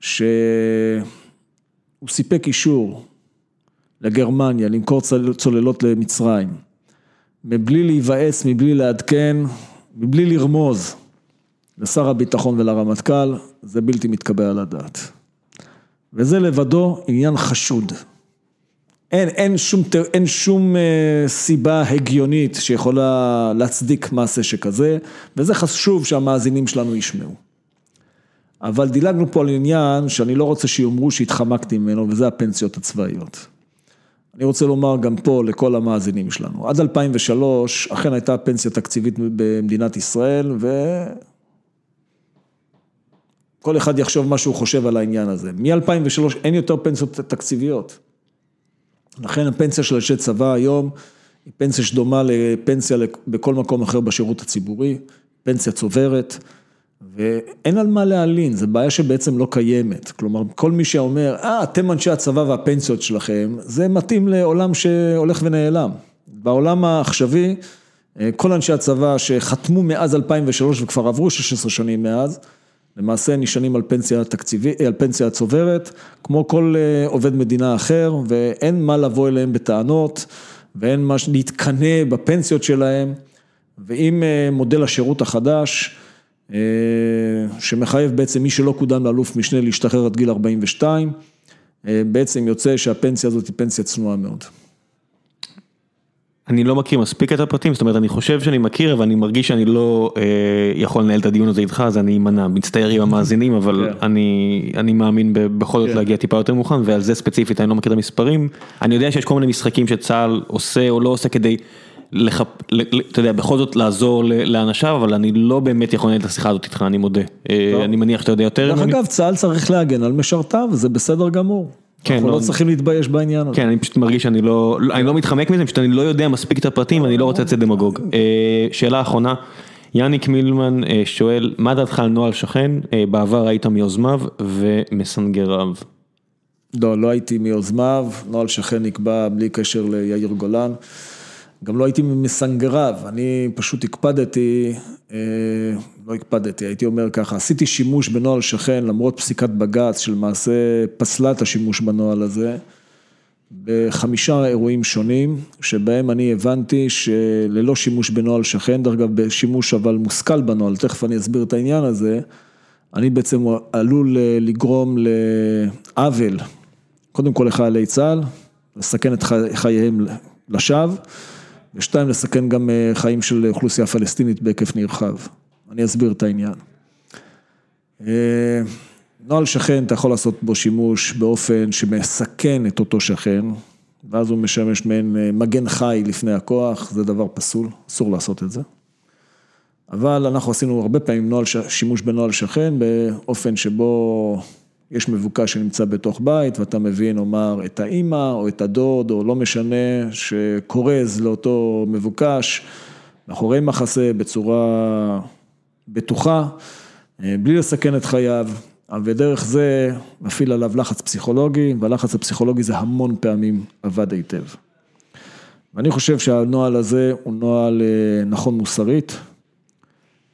שהוא סיפק אישור לגרמניה למכור צוללות למצרים, מבלי להיוועץ, מבלי לעדכן, מבלי לרמוז לשר הביטחון ולרמטכ"ל, זה בלתי מתקבל על הדעת. וזה לבדו עניין חשוד. אין, אין שום, שום סיבה הגיונית שיכולה להצדיק מעשה שכזה, וזה חשוב שהמאזינים שלנו ישמעו. אבל דילגנו פה על עניין שאני לא רוצה שיאמרו שהתחמקתי ממנו, וזה הפנסיות הצבאיות. אני רוצה לומר גם פה לכל המאזינים שלנו, עד 2003 אכן הייתה פנסיה תקציבית במדינת ישראל וכל אחד יחשוב מה שהוא חושב על העניין הזה. מ-2003 אין יותר פנסיות תקציביות. לכן הפנסיה של אנשי צבא היום היא פנסיה שדומה לפנסיה בכל מקום אחר בשירות הציבורי, פנסיה צוברת. ואין על מה להלין, זו בעיה שבעצם לא קיימת, כלומר כל מי שאומר, אה אתם אנשי הצבא והפנסיות שלכם, זה מתאים לעולם שהולך ונעלם. בעולם העכשווי, כל אנשי הצבא שחתמו מאז 2003 וכבר עברו 16 שנים מאז, למעשה נשענים על פנסיה תקציבית, על פנסיה צוברת, כמו כל עובד מדינה אחר, ואין מה לבוא אליהם בטענות, ואין מה להתקנא בפנסיות שלהם, ואם מודל השירות החדש, שמחייב בעצם מי שלא קודם לאלוף משנה להשתחרר עד גיל 42, בעצם יוצא שהפנסיה הזאת היא פנסיה צנועה מאוד. אני לא מכיר מספיק את הפרטים, זאת אומרת אני חושב שאני מכיר, אבל אני מרגיש שאני לא יכול לנהל את הדיון הזה איתך, אז אני אמנע, מצטער עם המאזינים, אבל אני מאמין בכל זאת להגיע טיפה יותר מוכן, ועל זה ספציפית אני לא מכיר את המספרים. אני יודע שיש כל מיני משחקים שצה"ל עושה או לא עושה כדי... אתה יודע, בכל זאת לעזור לאנשיו, אבל אני לא באמת יכול לנהל את השיחה הזאת איתך, אני מודה. אני מניח שאתה יודע יותר. דרך אגב, צה"ל צריך להגן על משרתיו, זה בסדר גמור. כן, אנחנו לא- לא צריכים להתבייש בעניין הזה. כן, אני פשוט מרגיש שאני לא, אני לא מתחמק מזה, פשוט אני לא יודע מספיק את הפרטים ואני לא רוצה לצאת דמגוג. אה, שאלה אחרונה, יאניק מילמן אה, שואל, מה דעתך על נוהל שכן? אה, בעבר היית מיוזמיו ומסנגריו. לא, לא הייתי מיוזמיו, נוהל שכן נקבע בלי קשר ליאיר גולן. גם לא הייתי ממסנגריו, אני פשוט הקפדתי, אה, לא הקפדתי, הייתי אומר ככה, עשיתי שימוש בנוהל שכן למרות פסיקת בג"ץ שלמעשה פסלה את השימוש בנוהל הזה, בחמישה אירועים שונים, שבהם אני הבנתי שללא שימוש בנוהל שכן, דרך אגב בשימוש אבל מושכל בנוהל, תכף אני אסביר את העניין הזה, אני בעצם עלול אה, לגרום לעוול, קודם כל לחיילי צה"ל, לסכן את חי- חייהם לשווא, ושתיים, לסכן גם אה, חיים של אוכלוסייה פלסטינית בהיקף נרחב. אני אסביר את העניין. אה, נוהל שכן, אתה יכול לעשות בו שימוש באופן שמסכן את אותו שכן, ואז הוא משמש מעין אה, מגן חי לפני הכוח, זה דבר פסול, אסור לעשות את זה. אבל אנחנו עשינו הרבה פעמים נוהל, שימוש בנוהל שכן, באופן שבו יש מבוקש שנמצא בתוך בית, ואתה מביא נאמר את האימא או את הדוד, או לא משנה, שכורז לאותו מבוקש, מאחורי מחסה, בצורה בטוחה, אה, בלי לסכן את חייו, ודרך זה מפעיל עליו לחץ פסיכולוגי, והלחץ הפסיכולוגי זה המון פעמים עבד היטב. ואני חושב שהנוהל הזה הוא נוהל אה, נכון מוסרית,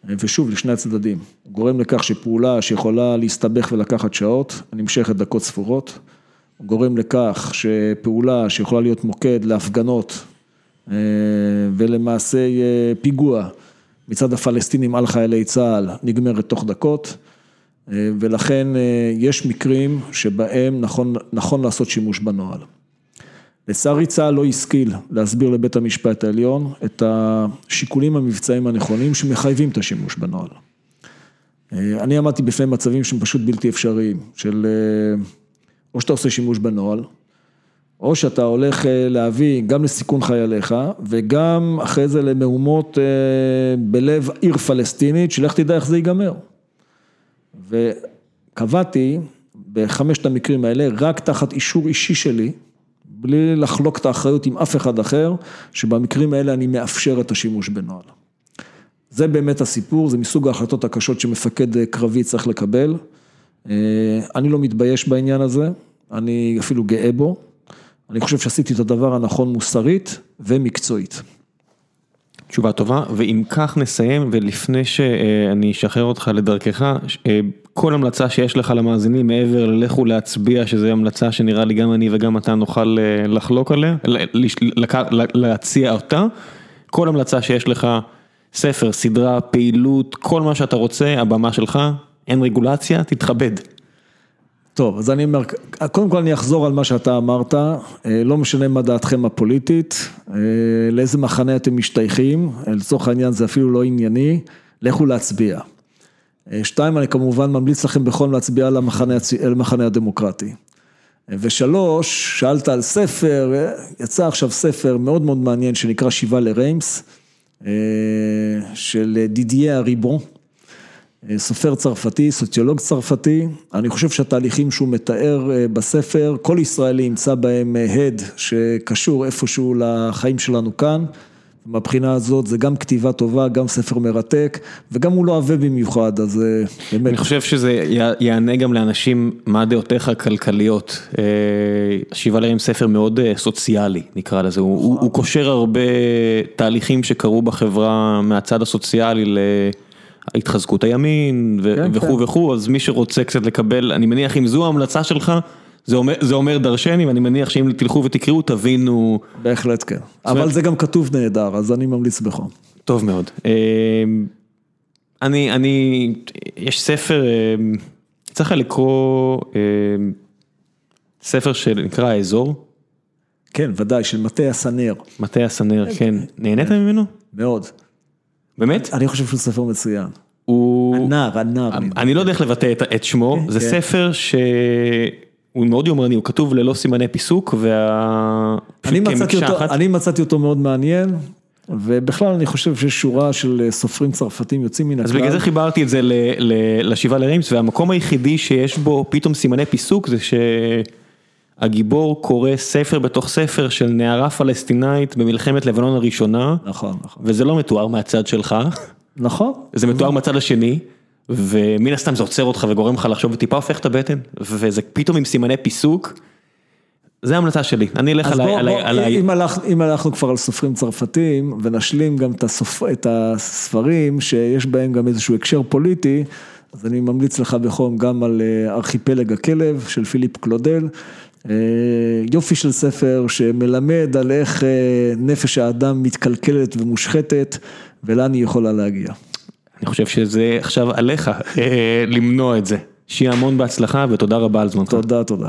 ושוב, לשני הצדדים. הוא גורם לכך שפעולה שיכולה להסתבך ולקחת שעות, נמשכת דקות ספורות. הוא גורם לכך שפעולה שיכולה להיות מוקד להפגנות, אה, ולמעשה יהיה פיגוע מצד הפלסטינים על חיילי צה"ל, נגמרת תוך דקות. אה, ולכן אה, יש מקרים שבהם נכון, נכון לעשות שימוש בנוהל. לצערי צה"ל לא השכיל להסביר לבית המשפט העליון את השיקולים המבצעיים הנכונים שמחייבים את השימוש בנוהל. אה, אני עמדתי בפני מצבים שהם פשוט בלתי אפשריים, של אה, או שאתה עושה שימוש בנוהל, או שאתה הולך אה, להביא גם לסיכון חייליך וגם אחרי זה למהומות בלב עיר פלסטינית, שלך תדע איך זה ייגמר. וקבעתי בחמשת המקרים האלה, רק תחת אישור אישי שלי, בלי לחלוק את האחריות עם אף אחד אחר, שבמקרים האלה אני מאפשר את השימוש בנוהל. זה באמת הסיפור, זה מסוג ההחלטות הקשות שמפקד קרבי צריך לקבל. אה, אני לא מתבייש בעניין הזה, אני אפילו גאה בו. אני חושב שעשיתי את הדבר הנכון מוסרית ומקצועית. תשובה טובה, ואם כך נסיים, ולפני שאני אשחרר אותך לדרכך, אה, כל המלצה שיש לך למאזינים מעבר ללכו להצביע, שזו המלצה שנראה לי גם אני וגם אתה נוכל אה, לחלוק עליה, ל- לש- לק- להציע אותה, כל המלצה שיש לך, ספר, סדרה, פעילות, כל מה שאתה רוצה, הבמה שלך, אין רגולציה, תתכבד. טוב, אז אני אומר, קודם כל אני אחזור על מה שאתה אמרת, אה, לא משנה מה דעתכם הפוליטית, אה, לאיזה מחנה אתם משתייכים, לצורך העניין זה אפילו לא ענייני, לכו להצביע. אה, שתיים, אני כמובן ממליץ לכם בחום להצביע הצ- למחנה הדמוקרטי. אה, ושלוש, שאלת על ספר, אה, יצא עכשיו ספר מאוד מאוד מעניין שנקרא שיבה לריימס, של דידיה הריבון. סופר צרפתי, סוציולוג צרפתי, אני חושב שהתהליכים שהוא מתאר בספר, כל ישראלי ימצא בהם הד שקשור איפשהו לחיים שלנו כאן. מהבחינה הזאת זה גם כתיבה טובה, גם ספר מרתק, וגם הוא לא עבה במיוחד, אז אה, באמת. אני חושב שזה יענה גם לאנשים מה דעותיך הכלכליות. אה, שיבה להם ספר מאוד אה, סוציאלי נקרא לזה, הוא- הוא הוא קושר הרבה תהליכים שקרו בחברה מהצד הסוציאלי להתחזקות הימין ו- כן, וכו' כן. וכו', אז מי שרוצה קצת לקבל, אני מניח אם זו ההמלצה שלך, זה אומר, זה אומר דרשני ואני מניח שאם תלכו ותקראו תבינו בהחלט כן. אבל זה גם כתוב נהדר, אז אני ממליץ בחום. טוב מאוד. אה, אני, אני, יש ספר, אה, צריך לקרוא אה, ספר שנקרא האזור, כן, ודאי, של מטה הסנר, מטה הסנר, כן. נהנית ממנו? מאוד. באמת? אני חושב שהוא ספר מצוין. הוא... הנער, הנער. אני לא יודע איך לבטא את, שמו, זה כן. ספר שהוא מאוד יומרני, הוא כתוב ללא סימני פיסוק, וה... אני מצאתי אותו, אחת. אני מצאתי אותו מאוד מעניין, ובכלל אני חושב שיש שורה של אה, סופרים צרפתים יוצאים מן הכלל. אז בגלל זה חיברתי את זה ל, ל, לשיבה לריימס, והמקום היחידי שיש בו פתאום סימני פיסוק זה הגיבור קורא ספר בתוך ספר של נערה פלסטינאית במלחמת לבנון הראשונה. נכון, נכון. וזה לא מתואר מהצד שלך. נכון. זה מתואר מהצד השני. ומן הסתם זה עוצר אותך וגורם לך לחשוב וטיפה הופך את הבטן. וזה פתאום עם סימני פיסוק. זה ההמלצה שלי, אני אלך אז על ה... בוא, על בוא, על ה- אם הלכ- אם הלכנו כבר על סופרים צרפתים ונשלים גם את הסופ- את הספרים שיש בהם גם איזשהו הקשר פוליטי, אז אני ממליץ לך בחום גם על אה, ארכיפלג הכלב של פיליפ קלודל. אה, יופי של ספר שמלמד על איך אה, נפש האדם מתקלקלת ומושחתת ולאן היא יכולה להגיע. אני חושב שזה עכשיו עליך אה, למנוע את זה. שיהיה המון בהצלחה ותודה רבה על זמנך. תודה, תודה.